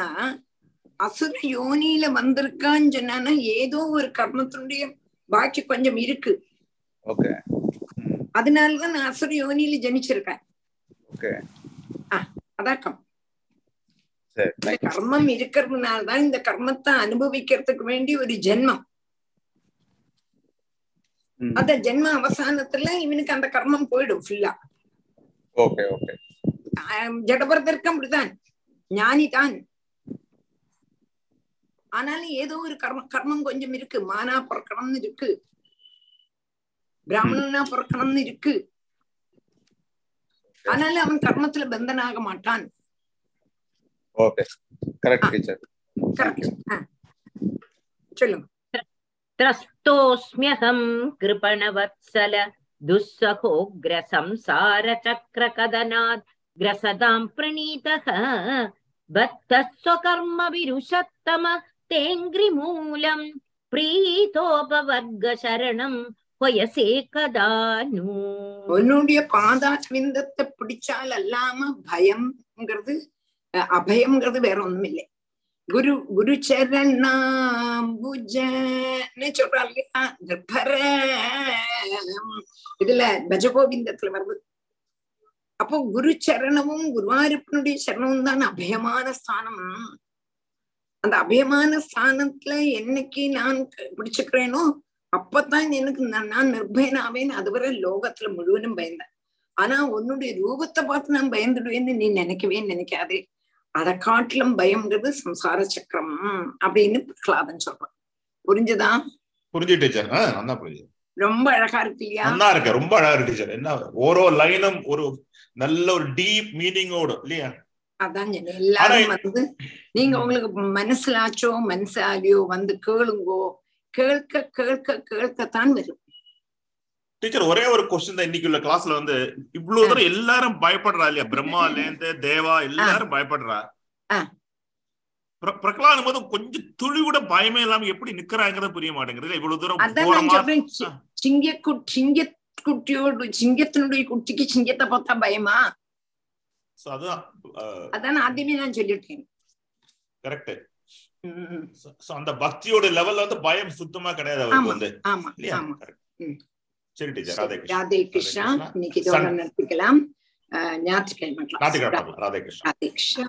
அசுர யோனியில வந்திருக்கான்னு சொன்னானா ஏதோ ஒரு கர்மத்தினுடைய பாக்கி கொஞ்சம் இருக்கு. அதனாலதான் நான் அசுர யோனியில ஜனிச்சிருக்கேன். அதாக்கம் கர்மம் இருக்கிறதுனாலதான் இந்த கர்மத்தை அனுபவிக்கிறதுக்கு வேண்டி ஒரு ஜென்மம். அந்த ஜென்ம அவசானத்துல இவனுக்கு அந்த கர்மம் போயிடும் ஃபுல்லா ஜடபரதற்கும் அப்படித்தான். ஞானிதான். ஆனாலும் ஏதோ ஒரு கர்ம கர்மம் கொஞ்சம் இருக்கு மானா பிறக்கணும்னு இருக்கு பிராமணனா பிறக்கணும்னு இருக்கு ஆனாலும் அவன் கர்மத்துல பந்தனாக மாட்டான் ஓகே கரெக்ட் டீச்சர் கரெக்ட் சொல்லுங்க त्रस्तोऽस्म्यहं कृपणवत्सल दुःसहोग्रसंसारचक्रकदनात् ग्रसतां प्रणीतः बद्धः स्वकर्मविरुषत्तम तेऽङ्घ्रिमूलम् प्रीतोपवर्गशरणं वयसे कदा नु உன்னுடைய பாதாவிந்தத்தை பிடிச்சால் அல்லாம பயம்ங்கிறது அஹ், அபயம்ங்கிறது வேற ஒண்ணும் இல்லை குரு குரு சரணாம்புஜன்னு சொல்றாள் இல்லையா நிர்பர இதுல பஜகோவிந்தத்துல வருது அப்போ குரு சரணமும் குருவாயூரப்பனுடைய சரணமும் தான் அபயமான ஸ்தானம் அந்த அபயமான ஸ்தானத்துல என்னைக்கு நான் பிடிச்சுக்கிறேனோ அப்பதான் எனக்கு நான் நான் நிர்பயனாவேன். அதுவரை லோகத்துல முழுவதும் பயந்தேன். ஆனா உன்னுடைய ரூபத்தை பார்த்து நான் பயந்துடுவேன்னு நீ நினைக்கவே நினைக்காதே. அதை காட்டிலும் பயம்ங்கிறது சம்சார சக்கரம் அப்படின்னு பிரகலாதன் சொல்றான். புரிஞ்சுதா? புரிஞ்சு டீச்சர். ரொம்ப அழகா இருக்கு இல்லையா? நல்லா இருக்கு. ரொம்ப அழகா இருக்கு டீச்சர். என்ன ஓரோ லைனும் ஒரு நல்ல ஒரு டீப் மீனிங்கோட இல்லையா? அதான். சொன்னேன். எல்லாரும் வந்து நீங்க உங்களுக்கு மனசுலாச்சோ மனசாலியோ வந்து கேளுங்கோ கேட்க கேட்க கேட்கத்தான் வரும். டீச்சர் ஒரே ஒரு கொஸ்டின் தான் இன்னைக்கு உள்ள கிளாஸ்ல வந்து இவ்வளவு தூரம் எல்லாரும் பயப்படுறா இல்லையா? பிரம்மால இருந்து தேவா எல்லாரும் பயப்படுறா. ஆ. பிர- பிரகலாதன் போது கொஞ்சம் துளி கூட பயமே இல்லாம எப்படி நிக்கிறாங்கிறது புரிய மாட்டேங்குது இவ்வளவு தூரம் சிங்க சிங்க குட்டியோடு சிங்கத்தினுடைய குட்டிக்கு சிங்கத்தை பார்த்தா பயமா? அதுதான் அதான் ஆதிமே நான் சொல்லிட்டேன் கரெக்ட் சோ அந்த பக்தியோட லெவல்ல வந்து பயம் சுத்தமா கிடையாது அவருக்கு வந்து. ஆமா ஆமா. சரி டீச்சர் ராதே கிருஷ்ணா. ராதே கிருஷ்ணா. இன்னைக்கு இதோட நிறுத்திக்கலாம். ஞாயிற்றுக்கிழமை ராதே கிருஷ்ணா. ராதே கிருஷ்ணா.